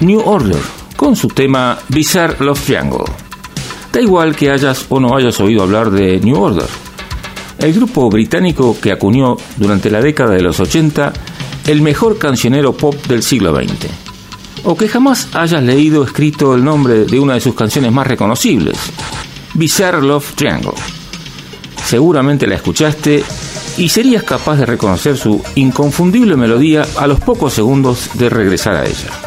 New Order con su tema Bizarre Love Triangle. Da igual que hayas o no hayas oído hablar de New Order. El grupo británico que acuñó durante la década de los 80 el mejor cancionero pop del siglo XX. O que jamás hayas leído o escrito el nombre de una de sus canciones más reconocibles, Bizarre Love Triangle. Seguramente la escuchaste y serías capaz de reconocer su inconfundible melodía a los pocos segundos de regresar a ella.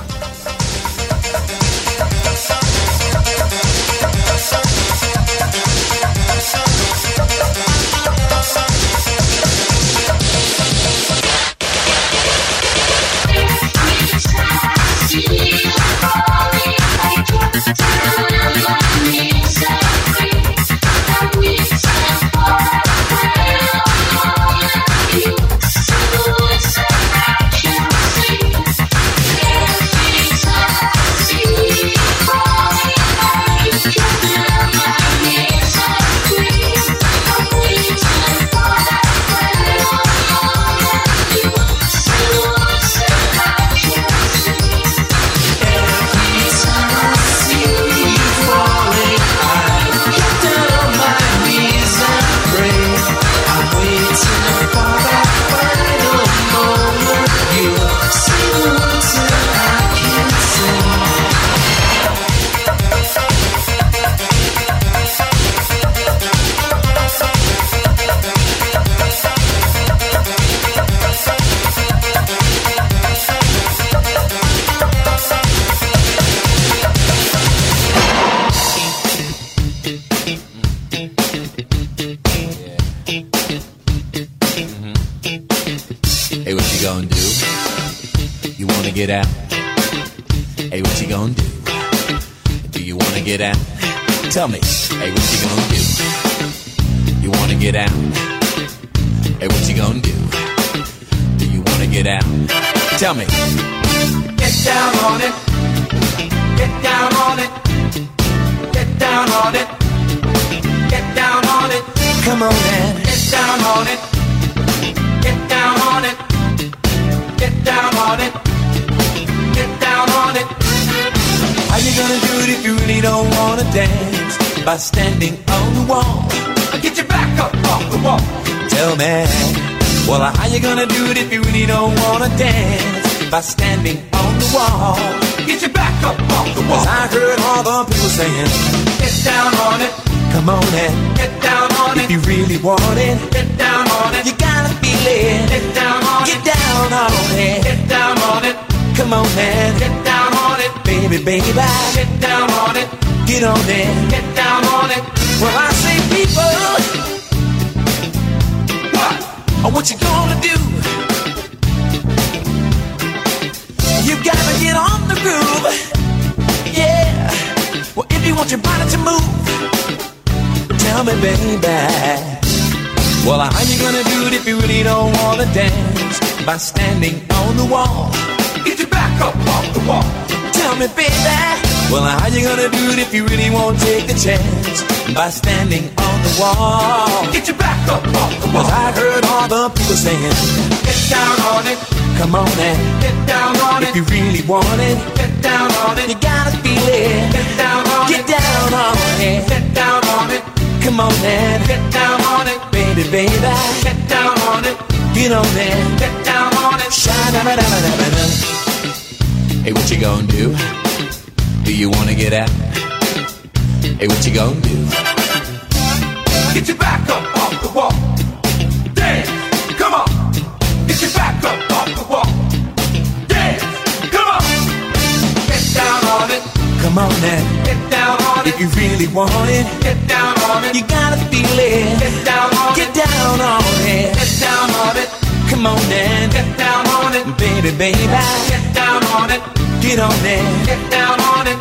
don't. Get down on it.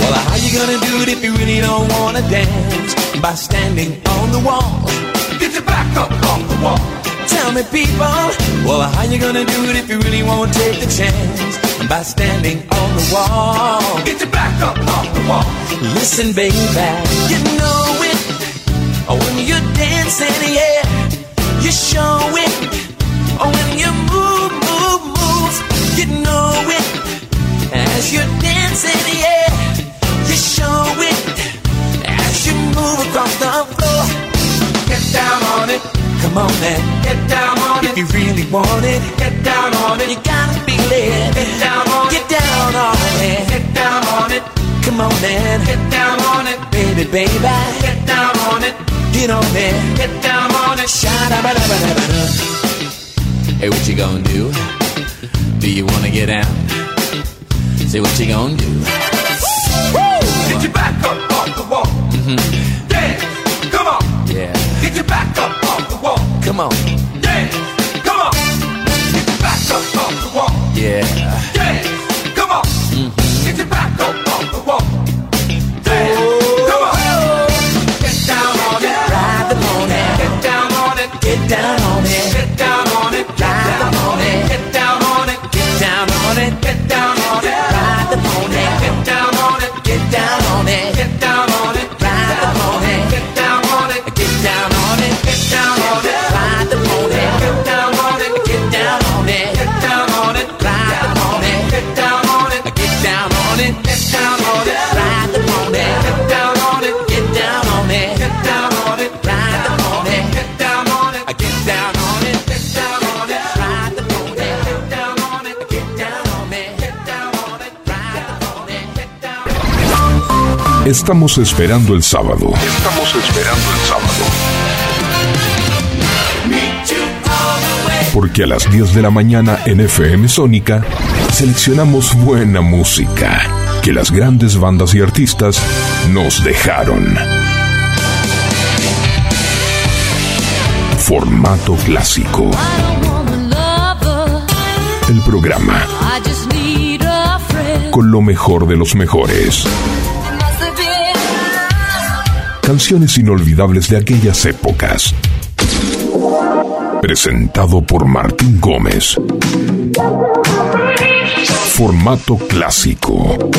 Well, how you gonna do it if you really don't wanna dance? By standing on the wall. Get your back up on the wall. Tell me, people, well, how you gonna do it if you really won't take the chance? By standing on the wall. Get your back up on the wall. Listen, baby, you know it. When you're dancing, yeah, you show it. When you're You're dancing, yeah, you show it. As you move across the floor, get down on it. Come on then, get down on it. If you really want it, get down on it. You gotta be it. Get down on it. Get down on it. Get down on it. Come on get down on it, baby, baby. Get down on it. Get on it. Get down on it. Ba ba ba. Hey, what you gonna do? Do you wanna get out? See what you gonna do. Woo! Get your back up off the wall. Mm-hmm. Dance, come on. Yeah. Get your back up off the wall. Come on. Dance, come on. Get your back up off the wall. Yeah. Dance. Estamos esperando el sábado. Estamos esperando el sábado. Porque a las 10 de la mañana en FM Sónica seleccionamos buena música que las grandes bandas y artistas nos dejaron. Formato clásico. El programa con lo mejor de los mejores. Canciones inolvidables de aquellas épocas. Presentado por Martín Gómez. Formato clásico.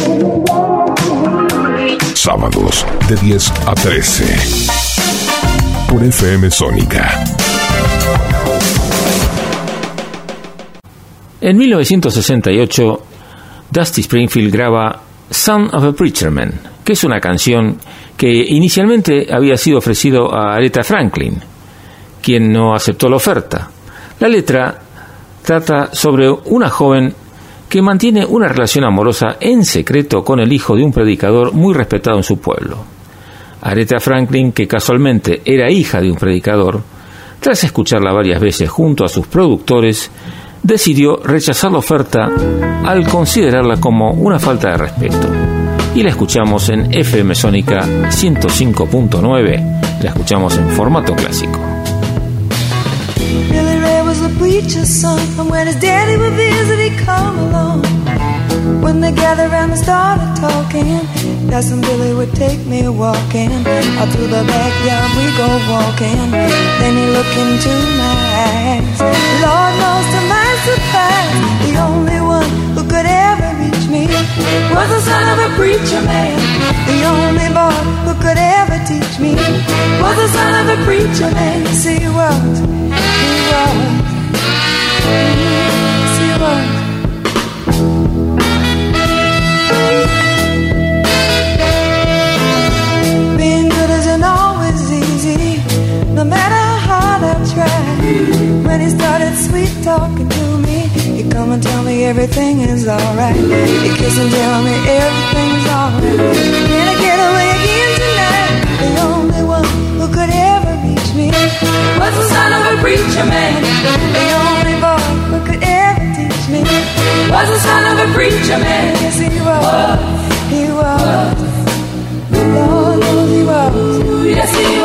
Sábados de 10 a 13. Por FM Sónica. En 1968, Dusty Springfield graba Son of a Preacher Man, que es una canción que inicialmente había sido ofrecido a Aretha Franklin, quien no aceptó la oferta. La letra trata sobre una joven que mantiene una relación amorosa en secreto con el hijo de un predicador muy respetado en su pueblo. Aretha Franklin, que casualmente era hija de un predicador, tras escucharla varias veces junto a sus productores, decidió rechazar la oferta al considerarla como una falta de respeto. Y la escuchamos en FM Sónica 105.9, la escuchamos en formato clásico. Billy Ray was a preacher's son, and when his daddy would visit, he'd come along. When they gathered around and started talking, Cousin Billy would take me walking. Out through the backyard we go walking. Then he looked into my eyes. Lord knows to my surprise, the only one who could ever me was the son of a preacher man. The only boy who could ever teach me was the son of a preacher man. Yes, he was. He was. Yes, he was. Being good isn't always easy, no matter how hard I try. When he started sweet talking to me, he'd come and tell me everything is alright. He'd kiss and tell me everything's alright. Can I get away again tonight? The only one who could ever reach me was the son of a preacher man. The only boy who could ever teach me was the son of a preacher man. Yes, he was. He was. Lord knows he was. Yes, he was.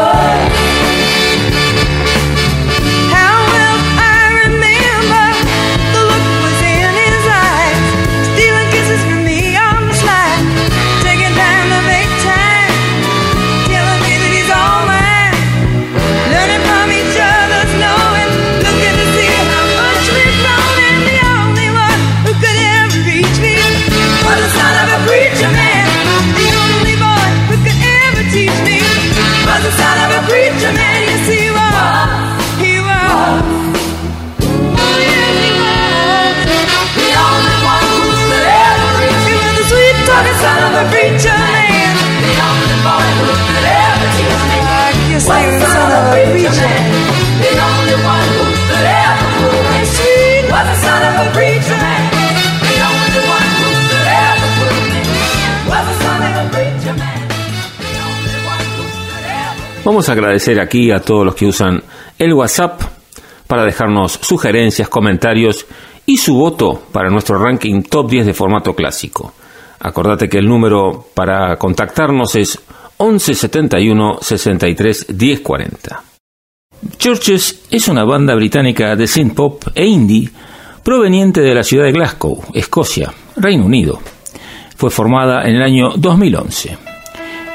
Vamos a agradecer aquí a todos los que usan el WhatsApp para dejarnos sugerencias, comentarios y su voto para nuestro ranking top 10 de formato clásico. Acordate que el número para contactarnos es 11 71 63 10 40. Churches es una banda británica de synth pop e indie proveniente de la ciudad de Glasgow, Escocia, Reino Unido. Fue formada en el año 2011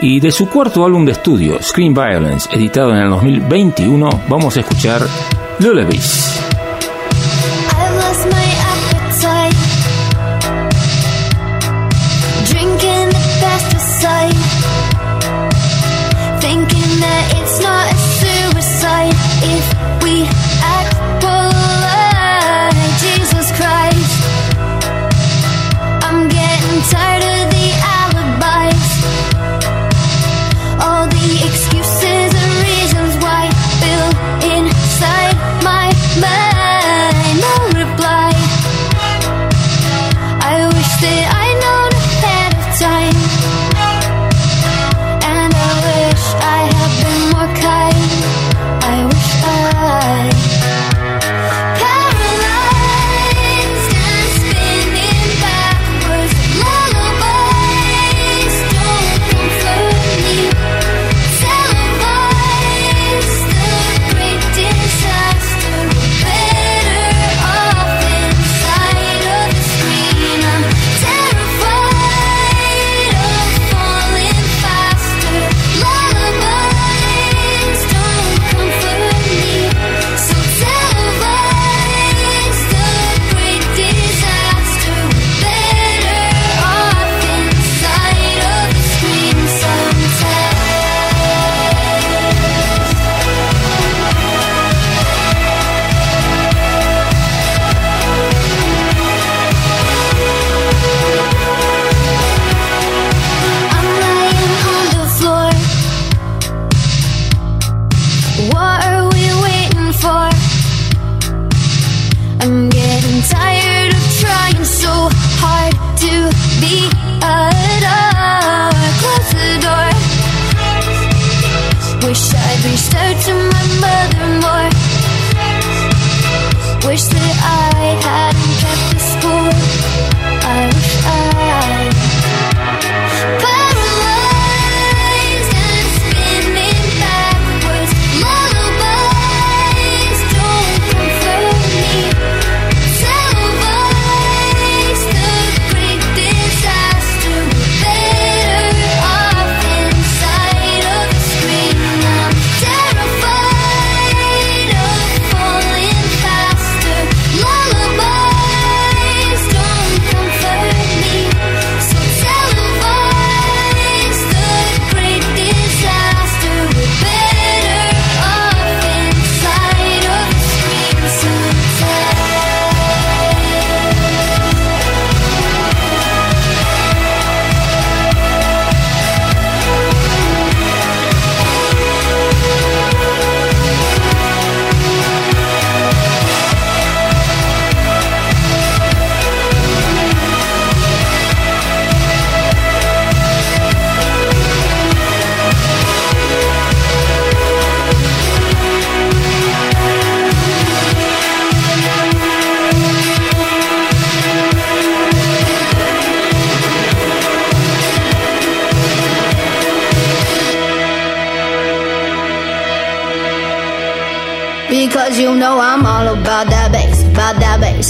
y de su cuarto álbum de estudio, Screen Violence, editado en el 2021, vamos a escuchar Lullabies. If we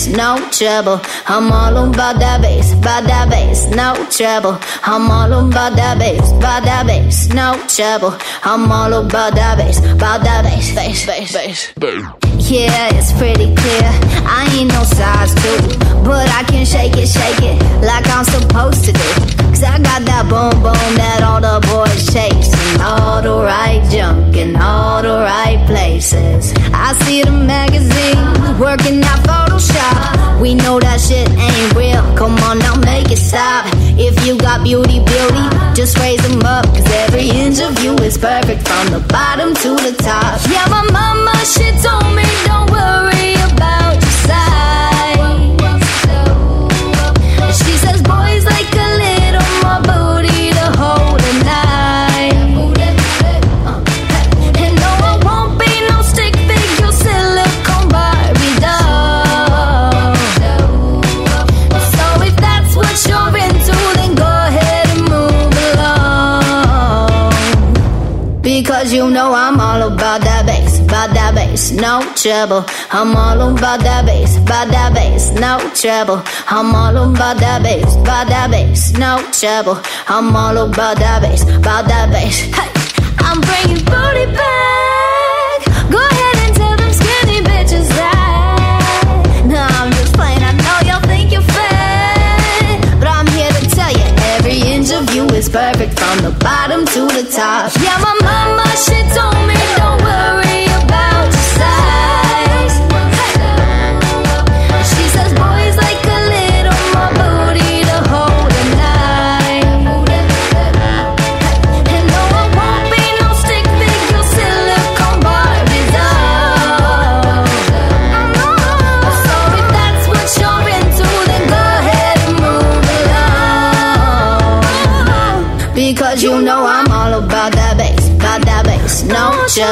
no trouble. I'm all about that bass, about that bass, no trouble. I'm all about that bass, about that bass, no trouble. I'm all about that bass, about that bass, bass, bass, bass. Yeah. beauty, beauty. Just raise them up, cause every inch of you is perfect from the bottom to the top. Yeah, my mama, she told me. trouble. I'm all about that bass, about that bass, no trouble. I'm all about that bass, about that bass, no trouble. I'm all about that bass, about that bass. Hey, I'm bringing booty back. Go ahead and tell them skinny bitches that. No, I'm just playing. I know y'all think you're fat, but I'm here to tell you every inch of you is perfect from the bottom to the top. Yeah, my.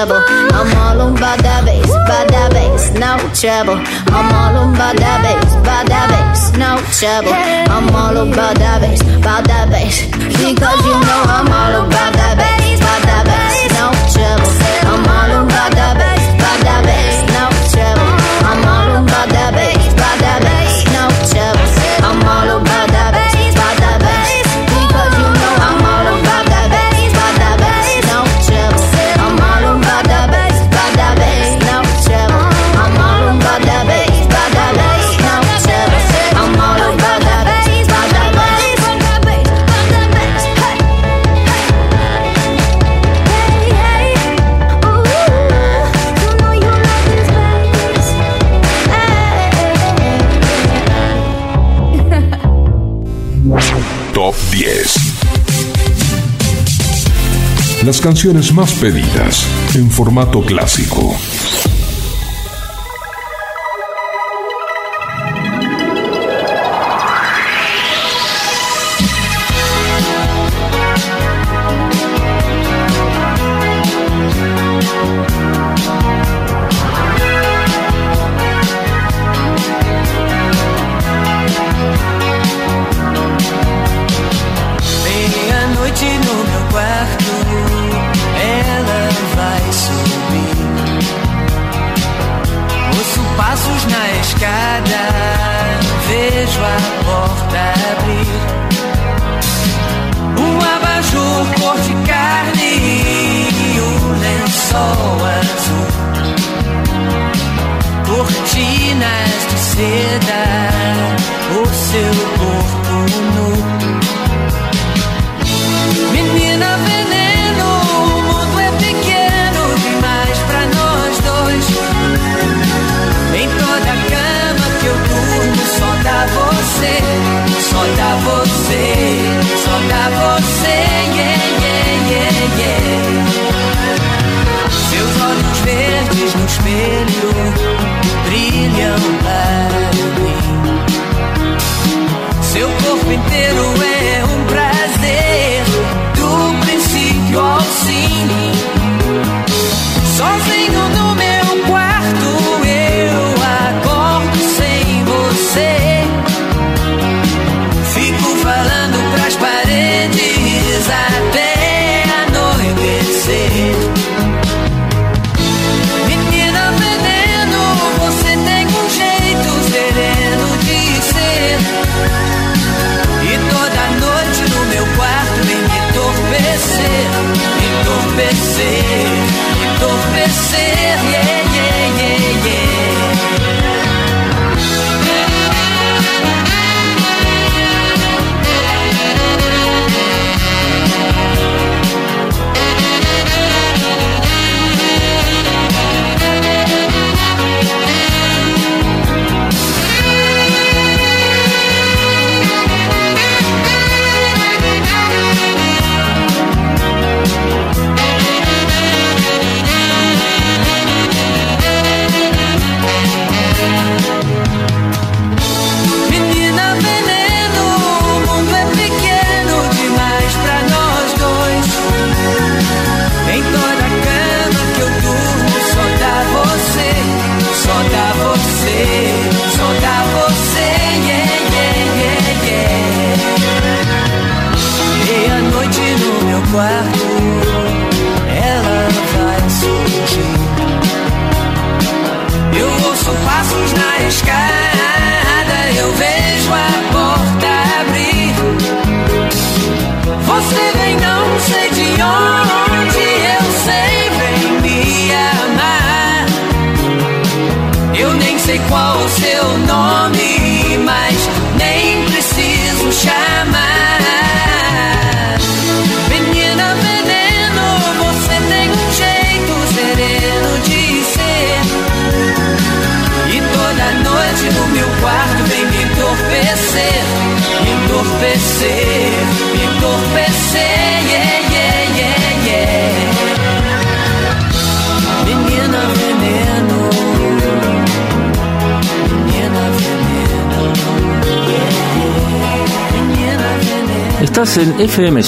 treble. I'm all on by that bass, by that bass, no trouble. I'm all on by that bass, by that bass, no trouble. I'm all on by that bass, by that bass, because you know I'm all about canciones más pedidas en formato clásico.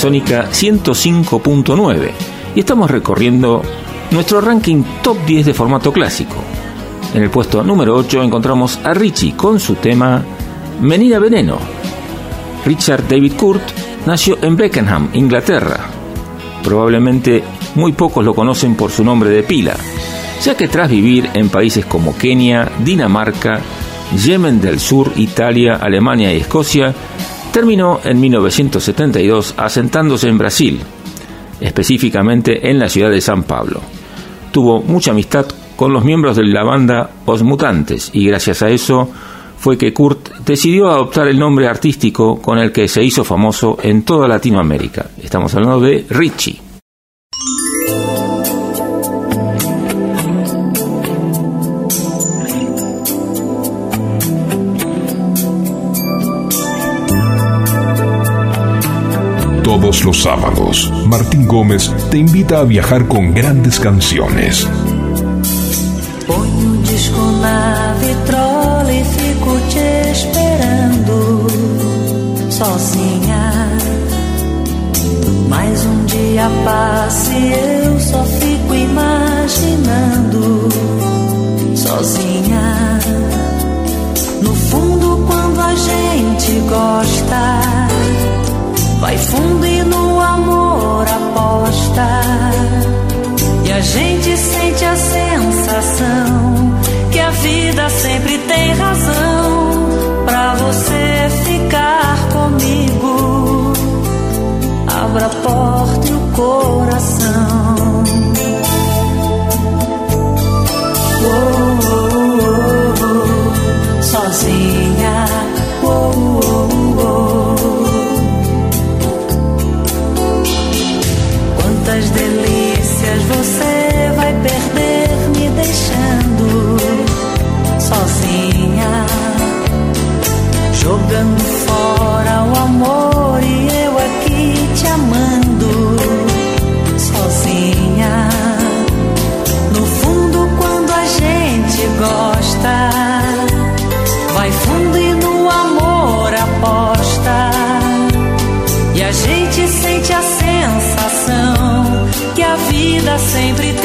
Sónica 105.9 y estamos recorriendo nuestro ranking top 10 de formato clásico. En el puesto número 8 encontramos a Richie con su tema Menina Veneno. Richard David Kurt nació en Beckenham, Inglaterra. Probablemente muy pocos lo conocen por su nombre de pila, ya que tras vivir en países como Kenia, Dinamarca, Yemen del Sur, Italia, Alemania y Escocia, terminó en 1972 asentándose en Brasil, específicamente en la ciudad de San Pablo. Tuvo mucha amistad con los miembros de la banda Os Mutantes y gracias a eso fue que Kurt decidió adoptar el nombre artístico con el que se hizo famoso en toda Latinoamérica. Estamos hablando de Richie. Todos los sábados, Martín Gómez te invita a viajar con grandes canciones. Ponho um disco na vitrola e fico te esperando sozinha. Mais um dia passa e eu só fico imaginando sozinha. No fundo, quando a gente gosta, vai fundo e no amor aposta. E a gente sente a sensação que a vida sempre tem razão pra você ficar comigo. Abra a porta e o coração. Oh, oh, oh, oh, sozinha. Oh, oh, oh. Delícias você vai perder me deixando sozinha, jogando sempre tem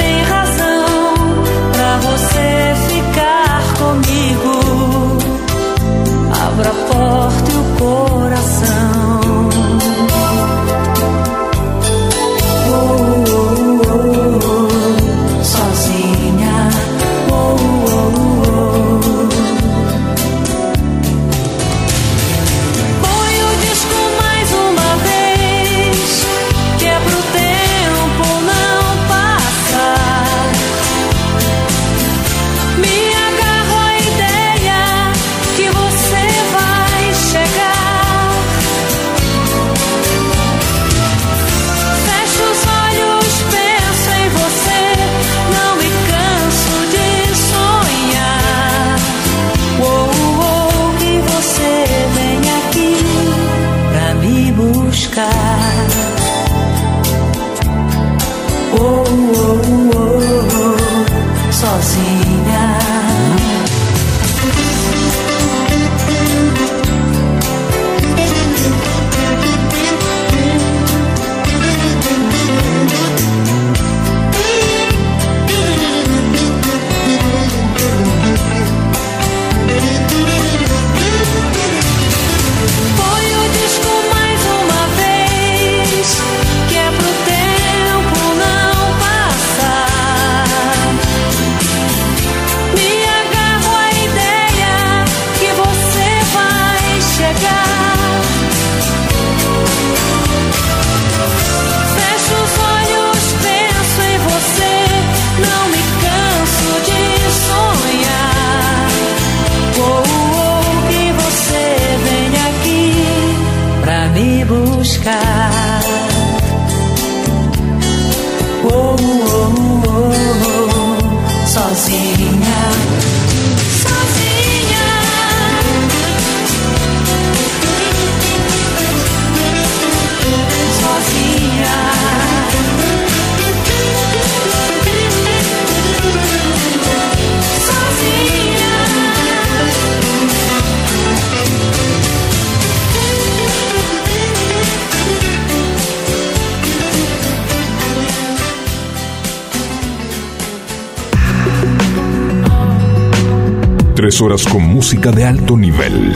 Tres horas con música de alto nivel.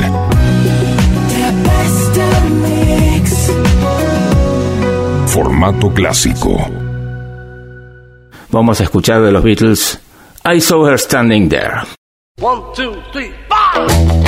Formato clásico. Vamos a escuchar de los Beatles I Saw Her Standing There. One, two, three, five.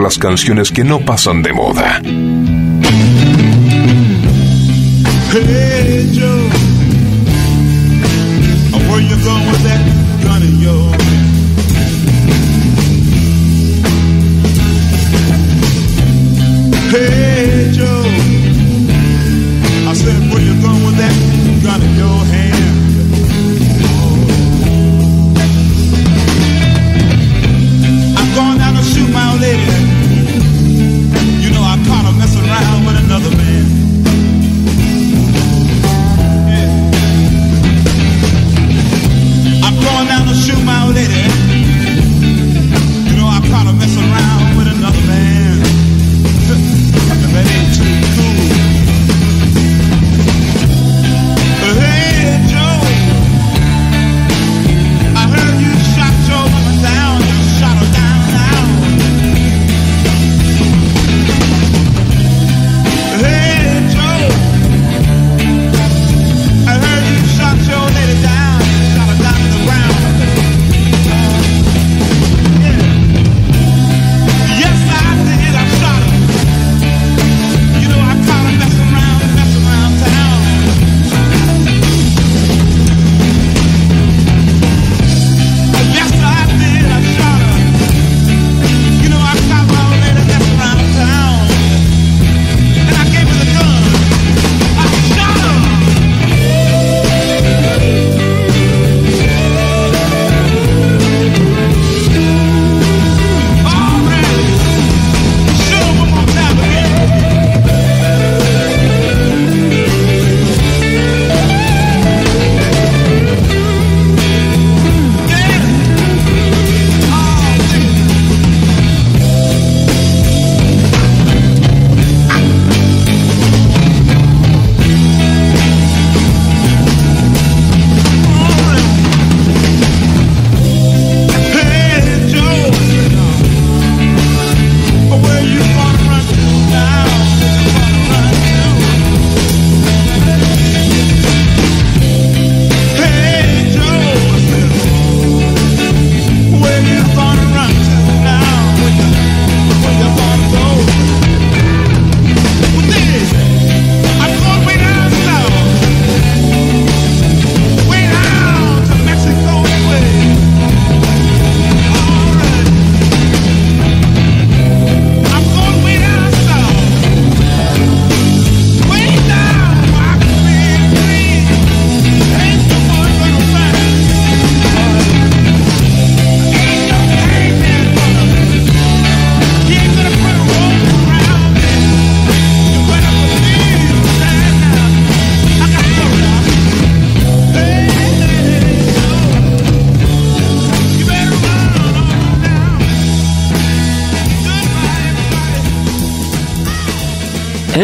las canciones que no pasan de moda.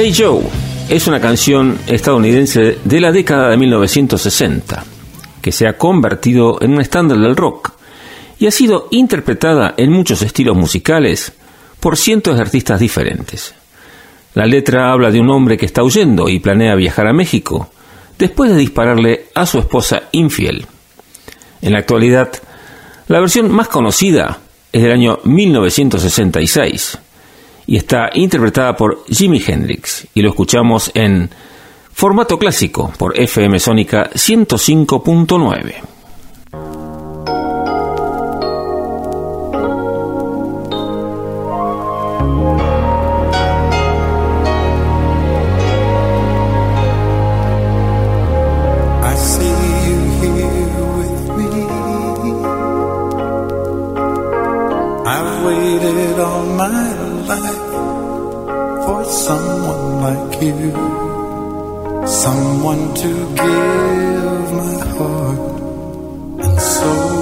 Hey Joe es una canción estadounidense de la década de 1960, que se ha convertido en un estándar del rock y ha sido interpretada en muchos estilos musicales por cientos de artistas diferentes. La letra habla de un hombre que está huyendo y planea viajar a México después de dispararle a su esposa infiel. En la actualidad, la versión más conocida es del año 1966 y está interpretada por Jimi Hendrix y lo escuchamos en formato clásico por FM Sónica 105.9. you, someone to give my heart and soul.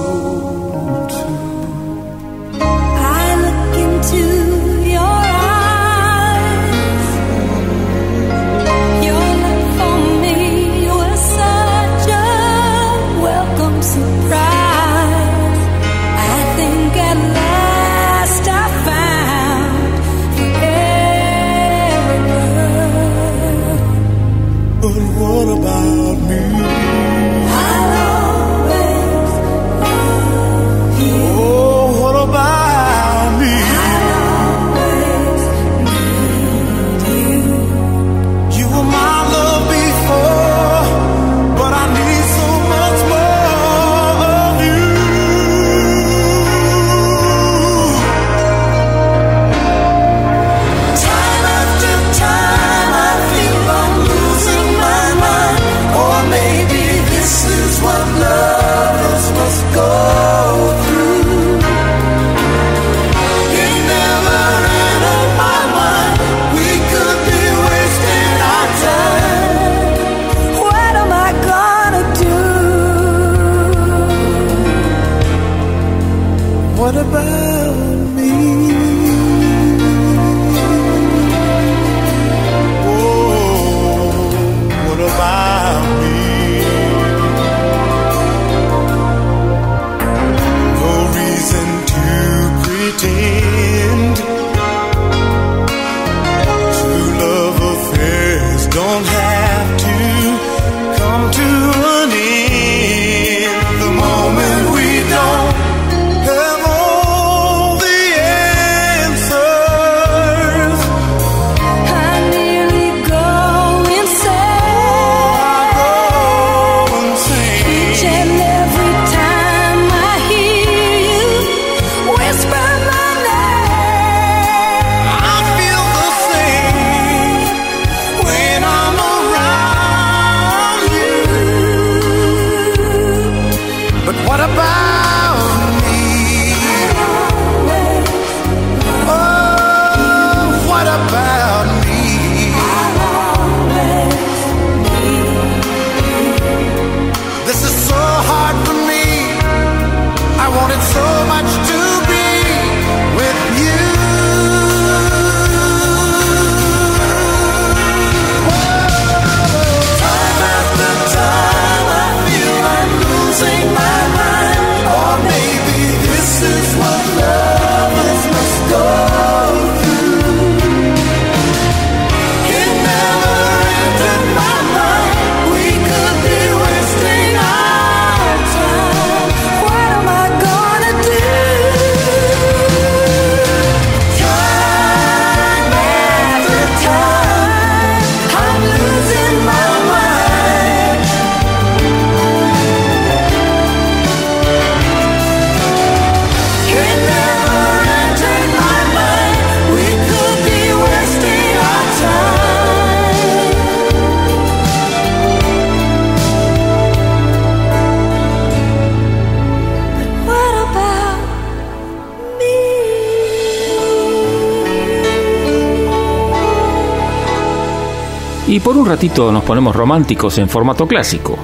Y por un ratito nos ponemos románticos en formato clásico.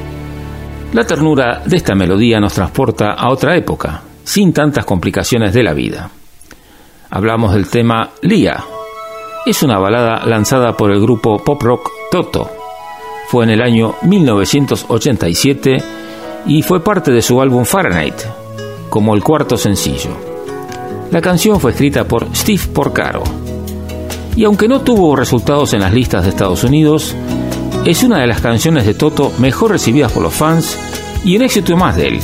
La ternura de esta melodía nos transporta a otra época, sin tantas complicaciones de la vida. Hablamos del tema Lía. Es una balada lanzada por el grupo pop rock Toto. Fue en el año 1987 y fue parte de su álbum Fahrenheit, como el cuarto sencillo. La canción fue escrita por Steve Porcaro y aunque no tuvo resultados en las listas de Estados Unidos, es una de las canciones de Toto mejor recibidas por los fans y un éxito más de él.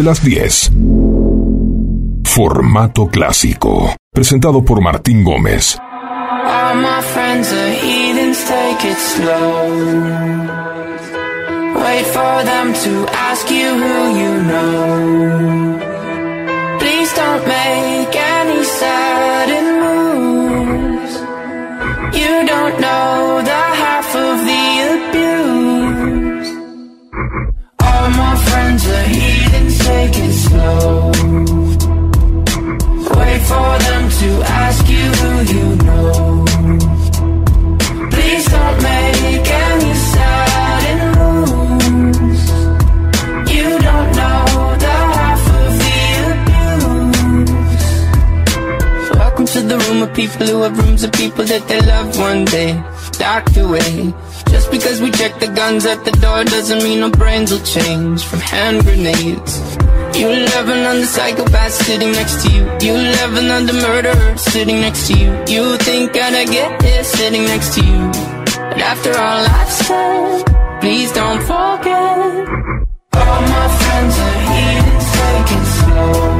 Desde las 10. Formato clásico. Presentado por Martín Gómez. All my friends are heathens, take it slow. Wait for them to ask you who you know. People who have rooms of people that they love one day docked away. Just because we check the guns at the door doesn't mean our brains will change from hand grenades. You love another psychopath sitting next to you. You love another murderer sitting next to you. You think I'd get here sitting next to you. But after all I've said, please don't forget. All my friends are take it slow.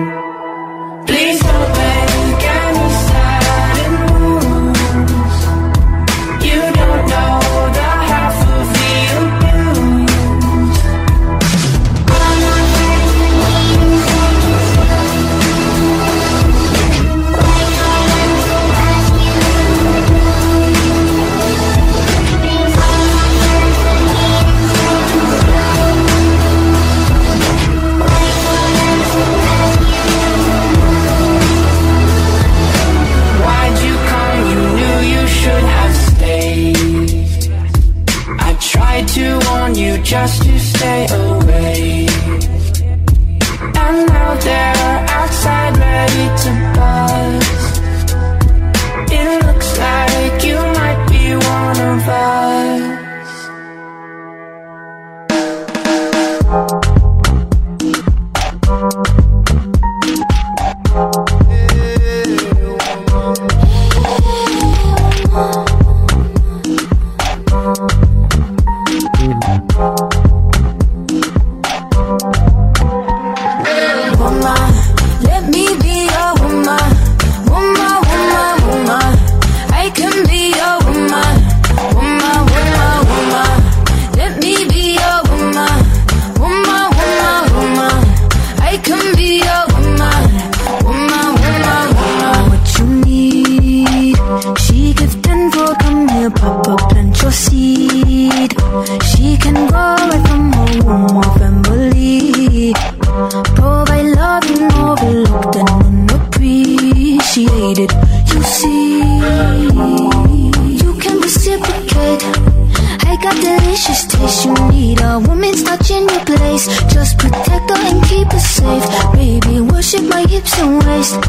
A woman's touch in your place. Just protect her and keep her safe. Baby, worship my hips and waist.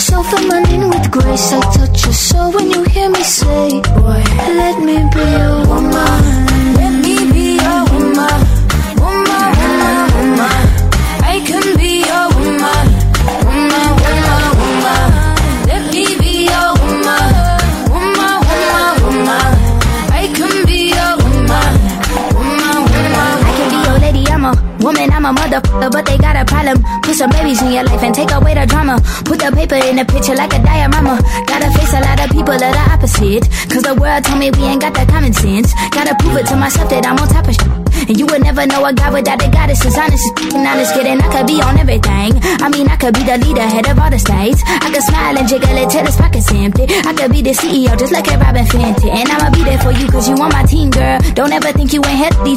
So feminine with grace. I touch your soul when you hear me say, Boy, let me be your woman. A motherfucker, but they got a problem. Put some babies in your life and take away the drama. Put the paper in the picture like a diorama. Gotta face a lot of people that are opposite. Cause the world told me we ain't got that common sense. Gotta prove it to myself that I'm on top of shit. And you would never know a guy without a goddess. Is honest as f***ing honest, kidding. I could be on everything. I mean, I could be the leader, head of all the states. I could smile and jiggle it till his pockets empty. I could be the CEO, just like a Robin Fenty. And I'ma be there for you, cause you on my team, girl. Don't ever think you ain't healthy,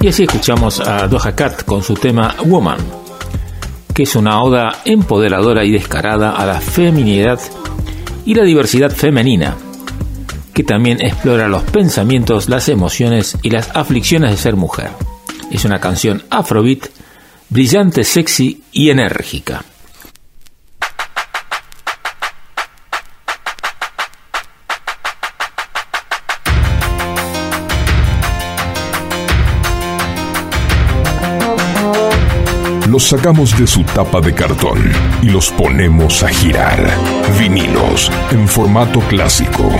Y así escuchamos a Doja Cat con su tema Woman, que es una oda empoderadora y descarada a la feminidad y la diversidad femenina, que también explora los pensamientos, las emociones y las aflicciones de ser mujer. Es una canción afrobeat, brillante, sexy y enérgica. Los sacamos de su tapa de cartón y los ponemos a girar. Vinilos en formato clásico.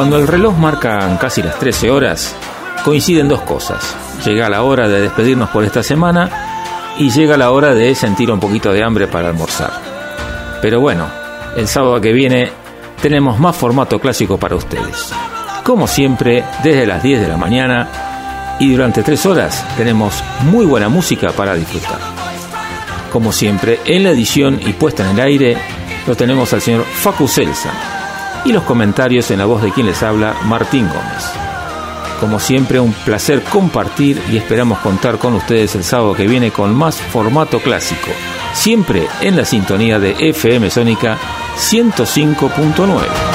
Cuando el reloj marca casi las 13 horas, coinciden dos cosas. Llega la hora de despedirnos por esta semana y llega la hora de sentir un poquito de hambre para almorzar. Pero bueno, el sábado que viene tenemos más formato clásico para ustedes. Como siempre, desde las 10 de la mañana y durante 3 horas tenemos muy buena música para disfrutar. Como siempre, en la edición y puesta en el aire lo tenemos al señor Facu Celsa y los comentarios en la voz de quien les habla, Martín Gómez. Como siempre, un placer compartir y esperamos contar con ustedes el sábado que viene con más formato clásico, siempre en la sintonía de FM Sónica 105.9.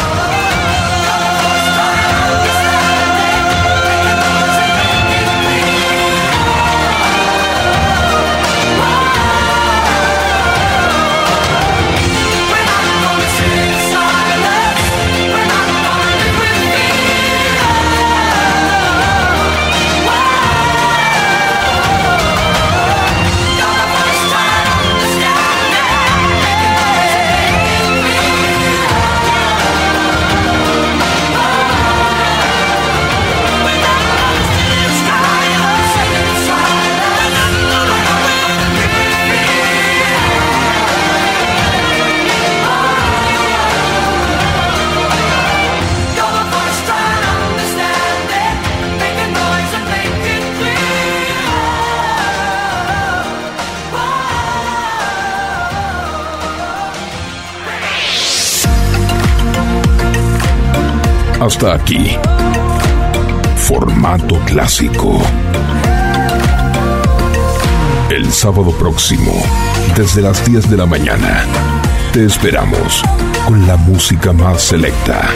Hasta aquí. Formato clásico. El sábado próximo, desde las 10 de la mañana, te esperamos con la música más selecta